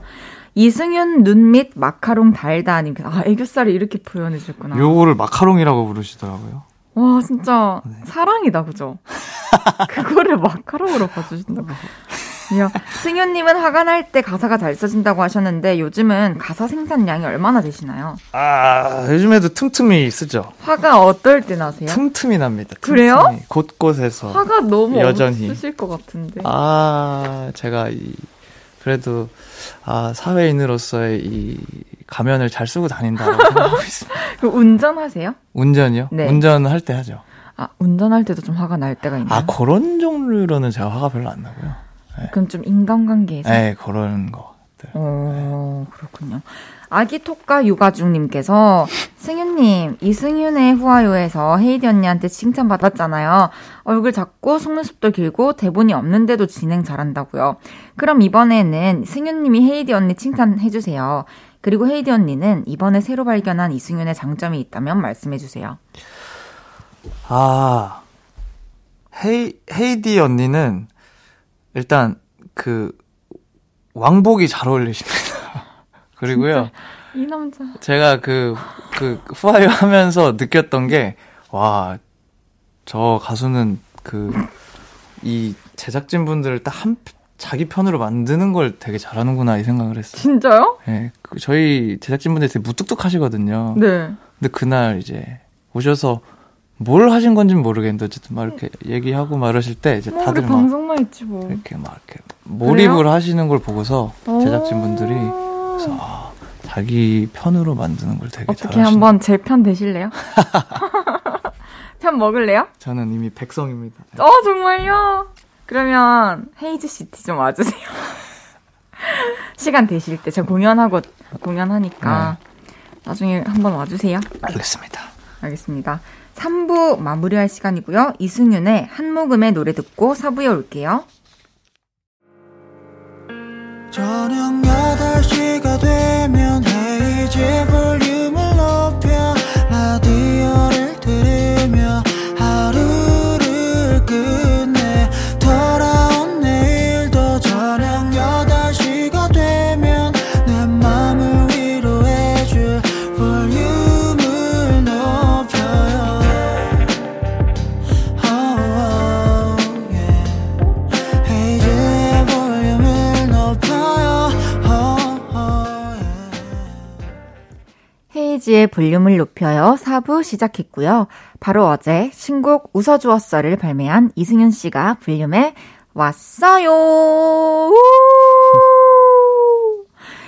이승윤 눈 밑 마카롱 달다 님. 아, 애교살을 이렇게 표현해 주셨구나. 요거를 마카롱이라고 부르시더라고요. 와, 진짜 네. 사랑이다, 그죠? 그거를 마카롱으로 봐 주신다고. 이야, 승윤님은 화가 날 때 가사가 잘 써진다고 하셨는데 요즘은 가사 생산량이 얼마나 되시나요? 아, 요즘에도 틈틈이 쓰죠. 화가 어떨 때 나세요? 틈틈이 납니다. 그래요? 틈틈이. 곳곳에서. 화가 너무 여전히. 없으실 것 같은데. 아, 제가 이 그래도 아, 사회인으로서의 이 가면을 잘 쓰고 다닌다고 생각하고 있습니다. 그 운전하세요? 운전이요? 네. 운전할 때 하죠. 아, 운전할 때도 좀 화가 날 때가 있나요? 아, 그런 종류로는 제가 화가 별로 안 나고요. 그럼 좀 인간관계에서? 네, 그런 것들. 어, 그렇군요. 아기 톡과 육아 중님께서 승윤님 이승윤의 후아요에서 헤이디 언니한테 칭찬받았잖아요. 얼굴 작고 속눈썹도 길고 대본이 없는데도 진행 잘한다고요. 그럼 이번에는 승윤님이 헤이디 언니 칭찬해주세요. 그리고 헤이디 언니는 이번에 새로 발견한 이승윤의 장점이 있다면 말씀해주세요. 아, 헤이, 헤이디 언니는 일단 그 왕복이 잘 어울리십니다. 그리고요. 이 남자. 제가 그, 그, 후아유 하면서 느꼈던 게, 와, 저 가수는 그 이 제작진 분들을 딱 한 자기 편으로 만드는 걸 되게 잘하는구나 이 생각을 했어요. 진짜요? 예, 그 저희 제작진 분들이 되게 무뚝뚝하시거든요. 네. 근데 그날 이제 오셔서 뭘 하신 건지 는 모르겠는데 어쨌든 막 이렇게 얘기하고 말하실 때 이제 뭐 다들 우리 막 방송만 했지 뭐. 이렇게 막 이렇게 몰입을 하시는 걸 보고서 제작진 분들이 오. 그래서 아, 자기 편으로 만드는 걸 되게 어떻게 잘하시는. 한번 제 편 되실래요? 편 먹을래요? 저는 이미 백성입니다. 어 정말요? 그러면 헤이즈 City 좀 와주세요. 시간 되실 때 제가 공연하고 공연하니까 나중에 한번 와주세요. 알겠습니다. 알겠습니다. 3부 마무리할 시간이고요. 이승윤의 한 모금의 노래 듣고 4부에 올게요. 저녁 8시가 되면 헤이즈 볼륨을 높여 헤이지의 볼륨을 높여요. 4부 시작했고요. 바로 어제 신곡 웃어주었어를 발매한 이승윤 씨가 볼륨에 왔어요. 우!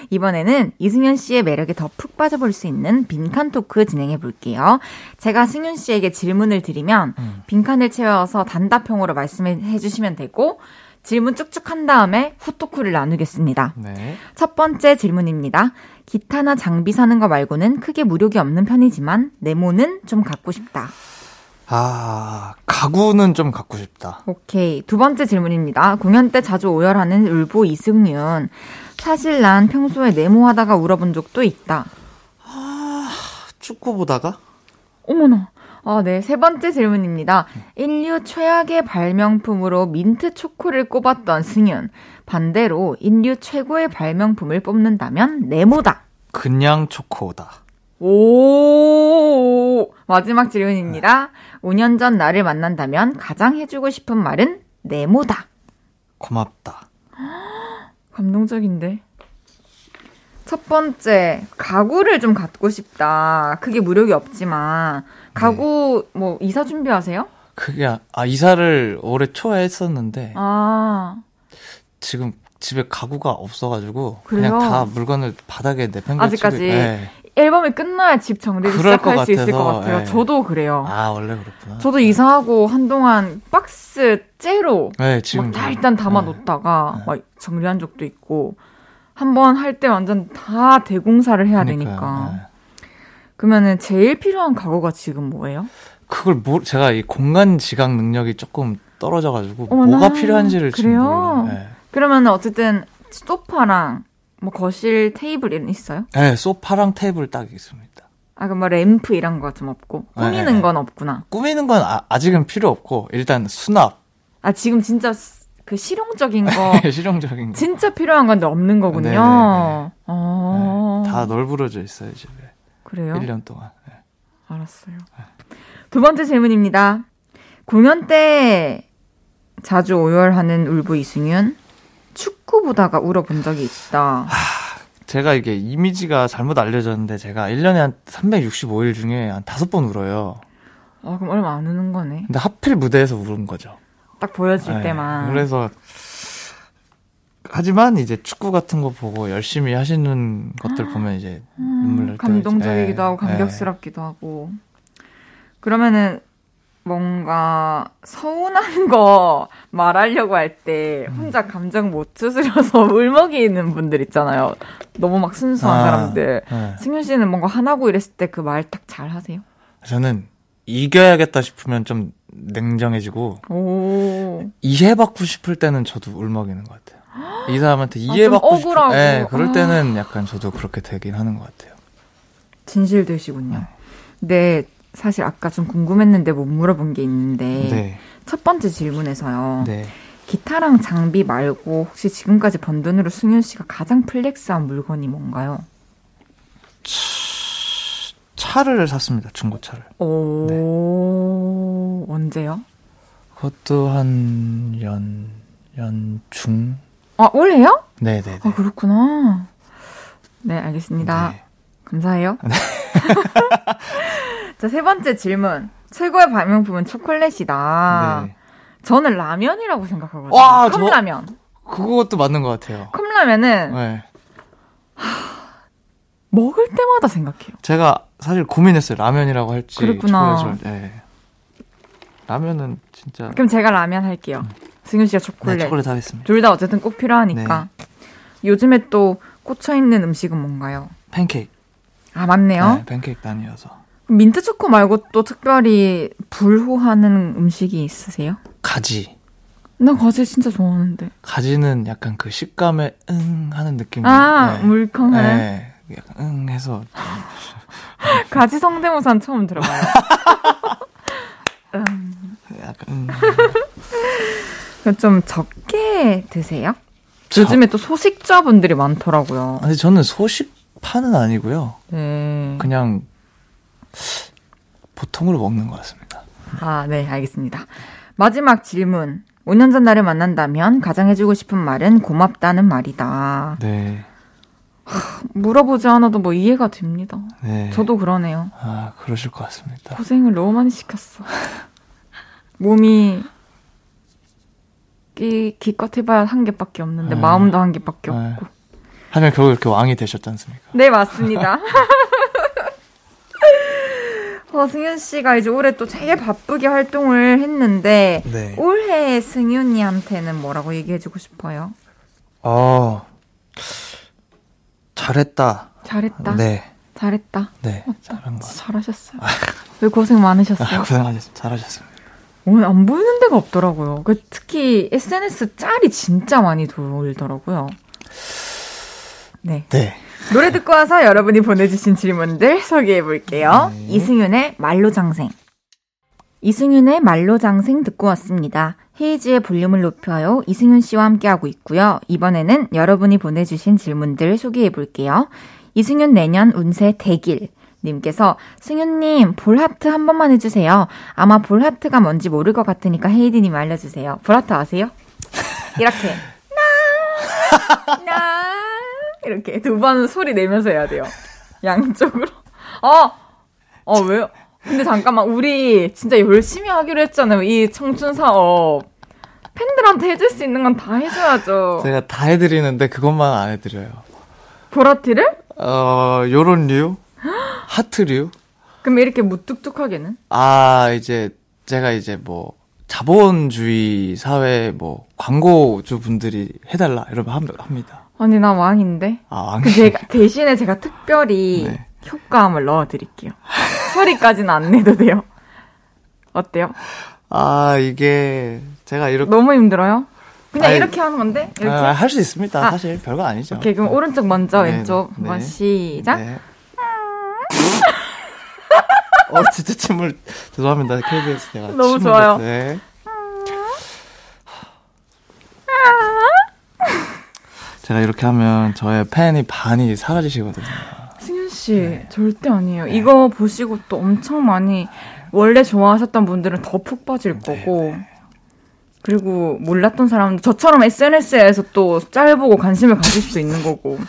이번에는 이승윤 씨의 매력에 더 푹 빠져볼 수 있는 빈칸 토크 진행해 볼게요. 제가 승윤 씨에게 질문을 드리면 빈칸을 채워서 단답형으로 말씀해 주시면 되고 질문 쭉쭉 한 다음에 후토크를 나누겠습니다. 네. 첫 번째 질문입니다. 기타나 장비 사는 거 말고는 크게 무력이 없는 편이지만 네모는 좀 갖고 싶다. 아, 가구는 좀 갖고 싶다. 오케이. 두 번째 질문입니다. 공연 때 자주 오열하는 울보 이승윤. 사실 난 평소에 네모하다가 울어본 적도 있다. 축구 보다가? 어머나. 아, 네. 세 번째 질문입니다. 인류 최악의 발명품으로 민트 초코를 꼽았던 승윤. 반대로 인류 최고의 발명품을 뽑는다면 네모다. 그냥 초코다. 오, 마지막 질문입니다. 5년 전 나를 만난다면 가장 해주고 싶은 말은 네모다. 고맙다. 감동적인데. 첫 번째, 가구를 좀 갖고 싶다. 크게 무력이 없지만. 가구, 뭐, 이사 준비하세요? 그게, 아- 아, 이사를 올해 초에 했었는데, 아, 지금 집에 가구가 없어가지고, 그래요? 그냥 다 물건을 바닥에 내팽개치고. 아직까지? 네. 앨범이 끝나야 집 정리를 시작할 것수 있을 것 같아서, 같아요. 예. 저도 그래요. 아, 원래 그렇구나. 저도 이사하고 한동안 박스 째로 네, 지금. 막다 일단 담아 네. 놓다가 네. 막 정리한 적도 있고 한 번 할 때 완전 다 대공사를 해야 그러니까요. 되니까 네. 그러면은 제일 필요한 가구가 지금 뭐예요? 그걸 뭐, 제가 이 공간 지각 능력이 조금 떨어져가지고, 어머나, 뭐가 필요한지를 지금 그래요? 몰라요. 네. 그러면은 어쨌든 소파랑 뭐 거실 테이블은 있어요? 네, 소파랑 테이블 딱 있습니다. 아 그럼 뭐 램프 이런 거 좀 없고 네, 꾸미는 네. 건 없구나. 꾸미는 건 아직은 필요 없고, 일단 수납. 아 지금 진짜 스- 그 실용적인 거 실용적인 거. 진짜 필요한 건데 없는 거군요. 네, 네, 네. 어. 네, 다 널브러져 있어요, 집에. 그래요? 1년 동안. 네. 알았어요. 두 번째 질문입니다. 공연 때 자주 오열하는 울보 이승윤. 축구 보다가 울어본 적이 있다. 제가 이게 이미지가 잘못 알려졌는데 제가 1년에 한 365일 중에 한 5번 울어요. 아, 그럼 얼마 안 우는 거네. 근데 하필 무대에서 울은 거죠. 딱 보여질 네, 때만. 그래서 하지만 이제 축구 같은 거 보고 열심히 하시는 것들 보면 이제 눈물 날 음, 감동적이기도. 하고 예, 감격스럽기도 하고. 그러면은 뭔가 서운한 거 말하려고 할때 음. 혼자 감정 못 추스려서 울먹이는 분들 있잖아요. 너무 막 순수한 아, 사람들. 예. 승윤 씨는 뭔가 화나고 이랬을 때 그 말 딱 잘 하세요? 저는 이겨야겠다 싶으면 좀 냉정해지고 오. 이해받고 싶을 때는 저도 울먹이는 것 같아요. 이 사람한테 좀 이해받고 싶을 억울하고. 예, 그럴 아. 때는 약간 저도 그렇게 되긴 하는 것 같아요. 진실되시군요. 근데 사실 아까 좀 궁금했는데 못 물어본 게 있는데 네. 첫 번째 질문에서요. 네. 기타랑 장비 말고 혹시 지금까지 번 돈으로 승윤 씨가 가장 플렉스한 물건이 뭔가요? 차를 샀습니다. 중고차를. 오 언제 언제요? 그것도 한 연, 연중? 아, 올해요? 네네네. 아, 그렇구나. 네, 알겠습니다. 네. 감사해요. 자, 세 번째 질문. 최고의 발명품은 초콜릿이다. 네. 저는 라면이라고 생각하거든요. 와, 저- 컵라면. 그것도 맞는 것 같아요. 컵라면은 네. 먹을 때마다 생각해요. 제가 사실 고민했어요. 라면이라고 할지. 그랬구나. 초콜릿을. 네. 라면은 진짜. 그럼 제가 라면 할게요. 승윤 씨가 초콜릿. 네, 초콜릿 하겠습니다. 둘 다 어쨌든 꼭 필요하니까. 요즘에 또 꽂혀 있는 음식은 뭔가요? 팬케이크. 아, 맞네요. 네, 팬케이크 단위여서. 민트 초코 말고 또 특별히 불호하는 음식이 있으세요? 가지. 나 과제 진짜 좋아하는데. 가지는 약간 그 식감에 응 하는 느낌. 아, 물컹하는? 네. 약간 응 해서 가지 성대모사는 처음 들어봐요. 약간 응. 좀 적게 드세요? 요즘에 또 소식자분들이 많더라고요. 아니 저는 소식파는 아니고요. 네. 그냥 보통으로 먹는 것 같습니다. 아, 네, 알겠습니다. 마지막 질문. 5년 전 나를 만난다면 가장 해주고 싶은 말은 고맙다는 말이다. 네. 물어보지 않아도 뭐 이해가 됩니다. 네. 저도 그러네요. 아 그러실 것 같습니다. 고생을 너무 많이 시켰어. 몸이 기, 기껏 해봐야 한 개밖에 없는데 네. 마음도 한 개밖에 네. 없고. 하지만 결국 이렇게 왕이 되셨지 않습니까? 네, 맞습니다. 어, 승윤 씨가 이제 올해 또 되게 바쁘게 활동을 했는데 네. 올해 승윤이한테는 뭐라고 얘기해주고 싶어요? 어 잘했다. 잘했다. 네. 잘했다. 네. 잘한 것 같아요. 잘하셨어요. 왜 고생 많으셨어요? 고생하셨습니다. 잘하셨습니다. 오늘 안 보이는 데가 없더라고요. 그 특히 SNS 짤이 진짜 많이 돌더라고요. 네. 네. 노래 듣고 와서 여러분이 보내주신 질문들 소개해 볼게요. 이승윤의 말로장생. 이승윤의 말로장생 듣고 왔습니다. 헤이지의 볼륨을 높여요. 이승윤 씨와 함께하고 있고요. 이번에는 여러분이 보내주신 질문들 소개해 볼게요. 이승윤 내년 운세 대길. 님께서 승윤님 볼하트 한 번만 해주세요. 아마 볼하트가 뭔지 모를 것 같으니까 헤이디님 알려주세요. 볼하트 아세요? 이렇게 나, 나 이렇게 두 번 소리 내면서 해야 돼요. 양쪽으로. 아, 어 왜요? 근데 잠깐만 우리 진짜 열심히 하기로 했잖아요. 이 청춘 사업 팬들한테 해줄 수 있는 건 다 해줘야죠. 제가 다 해드리는데 그것만 안 해드려요. 보라티를? 어 요런 류, 하트류. 그럼 이렇게 무뚝뚝하게는? 아 이제 제가 이제 뭐 자본주의 사회 뭐 광고주 분들이 해달라 이러면 함- 합니다. 아니 나 왕인데. 아 왕. 그 제가 대신에 제가 특별히 네. 효과음을 넣어드릴게요. 소리까지는 안 내도 돼요. 어때요? 아 이게 제가 이렇게 너무 힘들어요? 그냥 아니, 이렇게 하는 건데 이렇게. 아, 할수 있습니다. 아. 사실 별거 아니죠. 오케이 그럼 오른쪽 먼저 네, 왼쪽 네. 한번 시작. 네. 어 진짜 침을 죄송합니다. KBS 제가 너무 좋아요. 네. 제가 이렇게 하면 저의 팬이 반이 사라지시거든요. 승윤 씨 네. 절대 아니에요. 이거 보시고 또 엄청 많이 원래 좋아하셨던 분들은 더 푹 빠질 네, 거고. 그리고 몰랐던 사람들 저처럼 SNS에서 또 짤 보고 관심을 가질 수도 있는 거고.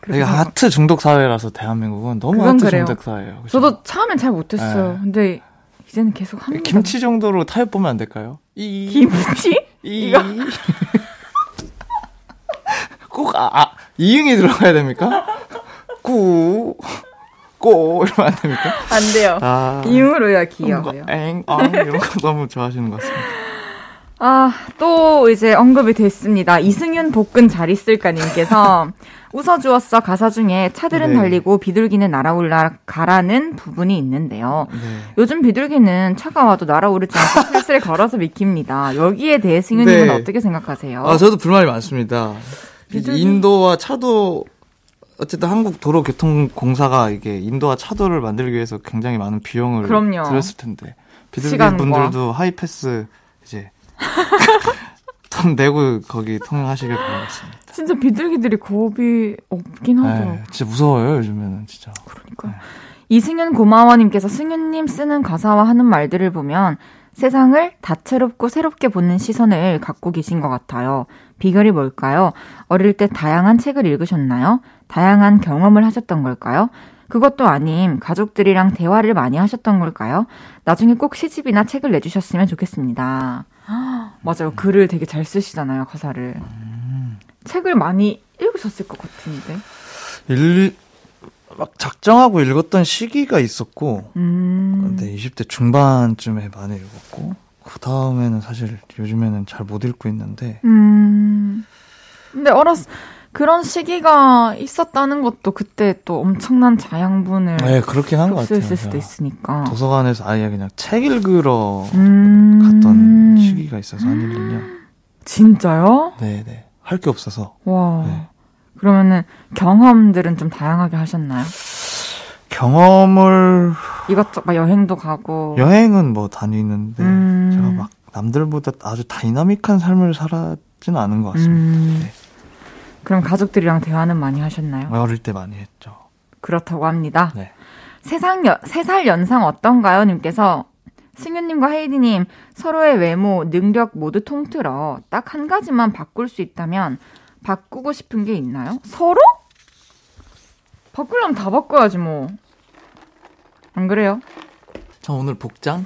그렇게 하트 중독 사회라서 대한민국은 너무 하트 그래요. 중독 사회예요. 그죠? 저도 처음엔 잘 못했어요. 네. 근데 이제는 계속 합니다. 김치 정도로 타협 보면 안 될까요? 이 김치? 이? 꼭 아, 아 이응이 들어가야 됩니까? 꾸, 꼬 이러면 안 됩니까? 안 돼요. 아, 이응으로 해야 뭔가 귀여워요. 엥, 엉 이런 거 너무 좋아하시는 것 같습니다. 아, 또 이제 언급이 됐습니다. 이승윤 복근 잘 있을까님께서 웃어주었어 가사 중에 차들은 네. 달리고 비둘기는 날아올라 가라는 부분이 있는데요. 네. 요즘 비둘기는 차가 와도 날아오르지 않고 슬슬 걸어서 미킵니다. 여기에 대해 승윤님은 네. 어떻게 생각하세요? 아, 저도 불만이 많습니다. 이 비둘기- 인도와 차도 어쨌든 한국 도로교통공사가 이게 인도와 차도를 만들기 위해서 굉장히 많은 비용을 그럼요. 들였을 텐데 비둘기. 분들도 하이패스 이제 돈 내고 거기 통행하시길 바라겠습니다. 진짜 비둘기들이 겁이 없긴 하더라고요. 네, 진짜 무서워요 요즘에는 진짜. 그러니까 이승윤 고마워님께서 승윤님 쓰는 가사와 하는 말들을 보면 세상을 다채롭고 새롭게 보는 시선을 갖고 계신 것 같아요. 비결이 뭘까요? 어릴 때 다양한 책을 읽으셨나요? 다양한 경험을 하셨던 걸까요? 그것도 아님 가족들이랑 대화를 많이 하셨던 걸까요? 나중에 꼭 시집이나 책을 내주셨으면 좋겠습니다. 맞아요. 글을 되게 잘 쓰시잖아요, 가사를. 음. 책을 많이 읽으셨을 것 같은데. 일, 막 작정하고 읽었던 시기가 있었고, 음. 근데 20대 중반쯤에 많이 읽었고, 그 다음에는 사실 요즘에는 잘 못 읽고 있는데. 음. 근데 어렸, 그런 시기가 있었다는 것도 그때 또 엄청난 자양분을. 네, 그렇긴 한 것 같아요. 쓸 수도 있으니까. 도서관에서 아예 그냥 책 읽으러 음. 갔던 시기가 있어서 한 1, 2년. 진짜요? 네네. 네. 할게 없어서. 와. 네. 그러면은 경험들은 좀 다양하게 하셨나요? 경험을 이것저것 여행도 가고 여행은 뭐 다니는데 음... 제가 막 남들보다 아주 다이나믹한 삶을 살았지는 않은 것 같습니다. 음... 네. 그럼 가족들이랑 대화는 많이 하셨나요? 어릴 때 많이 했죠. 그렇다고 합니다. 네. 세상 여, 3살 연상 어떤가요? 님께서 승윤님과 헤이디님 서로의 외모, 능력 모두 통틀어 딱 한 가지만 바꿀 수 있다면 바꾸고 싶은 게 있나요? 서로? 바꾸려면 다 바꿔야지 뭐. 안 그래요? 저 오늘 복장?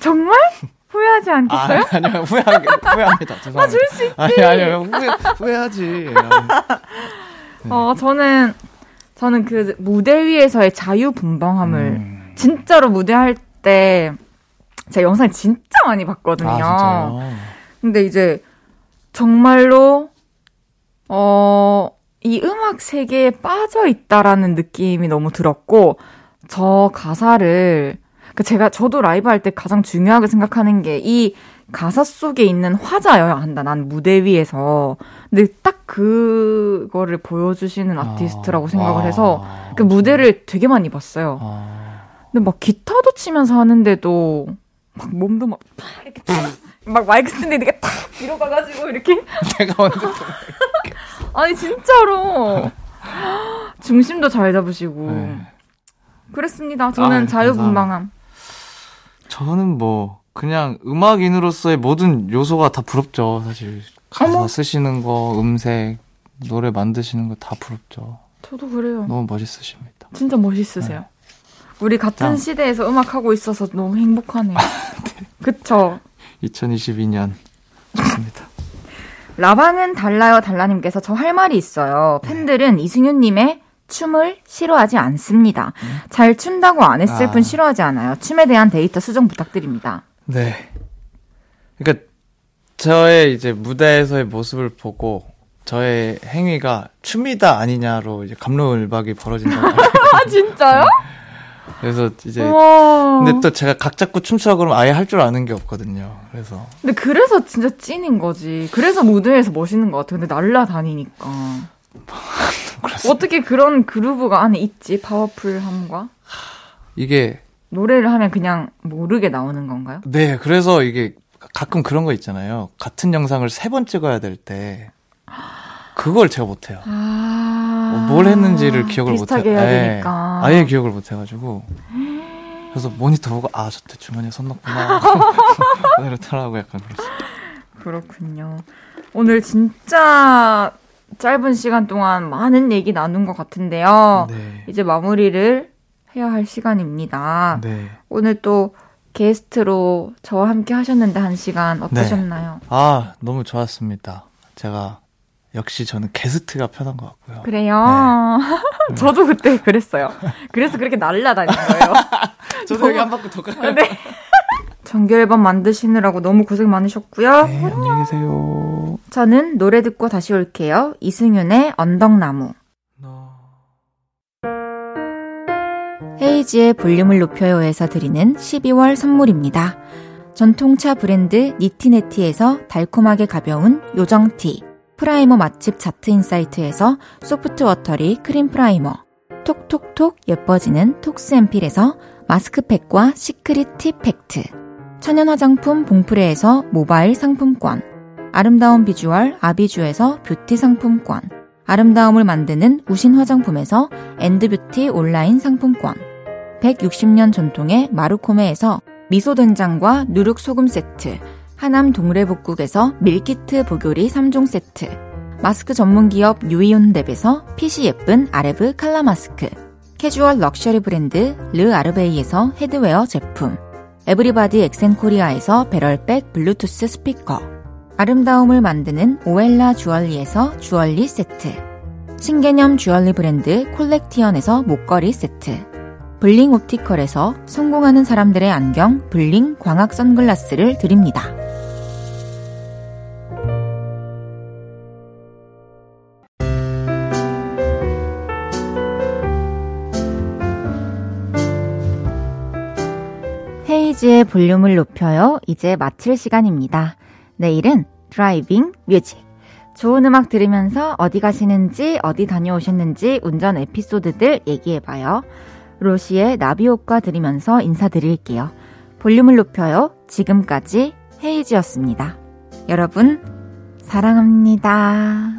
정말? 후회하지 않겠어요? 아, 아니요, 후회하, 후회합니다. 죄송합니다. 아, 줄 수 있지. 아니, 아니요, 후회, 후회하지. 네. 어, 저는, 저는 그 무대 위에서의 자유분방함을 음. 진짜로 무대할 때 제가 영상 진짜 많이 봤거든요. 아, 근데 이제 정말로 어, 이 음악 세계에 빠져 있다라는 느낌이 너무 들었고, 저 가사를, 그 제가, 저도 라이브 할 때 가장 중요하게 생각하는 게 이 가사 속에 있는 화자여야 한다. 난 무대 위에서. 근데 딱 그거를 보여주시는 아, 아티스트라고 아, 생각을 해서 아, 그 무대를 되게 많이 봤어요. 아. 근데 막 기타도 치면서 하는데도 막 몸도 막 이렇게 막 마이크 스탠드 이렇게 탁 뒤로 가가지고 이렇게 내가 완전 아니 진짜로 중심도 잘 잡으시고 네. 그랬습니다. 저는 아, 자유분방함. 저는 뭐 그냥 음악인으로서의 모든 요소가 다 부럽죠. 사실 가사. 쓰시는 거, 음색, 노래 만드시는 거 다 부럽죠. 저도 그래요. 너무 멋있으십니다. 진짜 멋있으세요. 네. 우리 같은 짱. 시대에서 음악 하고 있어서 너무 행복하네요. 네. 그쵸? 2022년 좋습니다. 라방은 달라요 달라님께서 저 할 말이 있어요. 팬들은 네. 이승윤님의 춤을 싫어하지 않습니다. 음? 잘 춘다고 안 했을 아. 뿐 싫어하지 않아요. 춤에 대한 데이터 수정 부탁드립니다. 네. 그러니까 저의 이제 무대에서의 모습을 보고 저의 행위가 춤이다 아니냐로 이제 감론을박이 벌어진다고. 아, 진짜요? 그래서 이제 우와. 근데 또 제가 각 잡고 춤추라 그러면 아예 할 줄 아는 게 없거든요. 그래서 근데 그래서 진짜 찐인 거지. 그래서 무대에서 멋있는 것 같아. 근데 날라다니니까. 어떻게 그런 그루브가 안에 있지? 파워풀함과 이게 노래를 하면 그냥 모르게 나오는 건가요? 네, 그래서 이게 가끔 그런 거 있잖아요. 같은 영상을 세 번 찍어야 될 때 그걸 제가 못 해요. 아~ 뭐뭘 했는지를 기억을 못해. 해야 네. 아예 기억을 못 해가지고. 그래서 모니터 보고 아 저 때 주머니에 손 넣구나. 이렇더라고 약간 그랬어요. 그렇군요. 오늘 진짜 짧은 시간 동안 많은 얘기 나눈 것 같은데요. 네. 이제 마무리를 해야 할 시간입니다. 네. 오늘 또 게스트로 저와 함께 하셨는데 한 시간 어떠셨나요? 네. 아 너무 좋았습니다. 제가 역시 저는 게스트가 편한 것 같고요. 그래요? 네. 저도 그때 그랬어요. 그래서 그렇게 날라다닌 거예요. 저도 여기 한 바퀴 더 가요. 네. 정규 앨범 만드시느라고 너무 고생 많으셨고요. 네, 안녕히 계세요. 저는 노래 듣고 다시 올게요. 이승윤의 언덕나무. 헤이즈의 볼륨을 높여요에서 드리는 12월 선물입니다. 전통차 브랜드 니티네티에서 달콤하게 가벼운 요정티. 프라이머 맛집 자트인사이트에서 soft watery cream primer, 톡톡톡 예뻐지는 톡스앰필에서 마스크팩과 secret 팁 팩트, 천연 화장품 봉프레에서 모바일 상품권, 아름다운 비주얼 아비주에서 뷰티 상품권, 아름다움을 만드는 우신 화장품에서 엔드뷰티 온라인 상품권, 160년 전통의 마루코메에서 미소 된장과 누룩 소금 세트, 하남 동래북국에서 밀키트 보교리 3종 세트, 마스크 전문 기업 유이온랩에서 핏이 예쁜 아레브 칼라 마스크, 캐주얼 럭셔리 브랜드 르 아르베이에서 headwear 제품, 에브리바디 엑센코리아에서 배럴백 블루투스 스피커, 아름다움을 만드는 오엘라 주얼리에서 주얼리 세트, 신개념 주얼리 브랜드 콜렉티언에서 목걸이 세트, 블링 옵티컬에서 성공하는 사람들의 안경 블링 광학 선글라스를 드립니다. 헤이즈의 볼륨을 높여요. 이제 마칠 시간입니다. 내일은 driving music. 좋은 음악 들으면서 어디 가시는지, 어디 다녀오셨는지 운전 에피소드들 얘기해봐요. 로시의 나비효과 들으면서 인사드릴게요. 볼륨을 높여요. 지금까지 헤이즈였습니다. 여러분, 사랑합니다.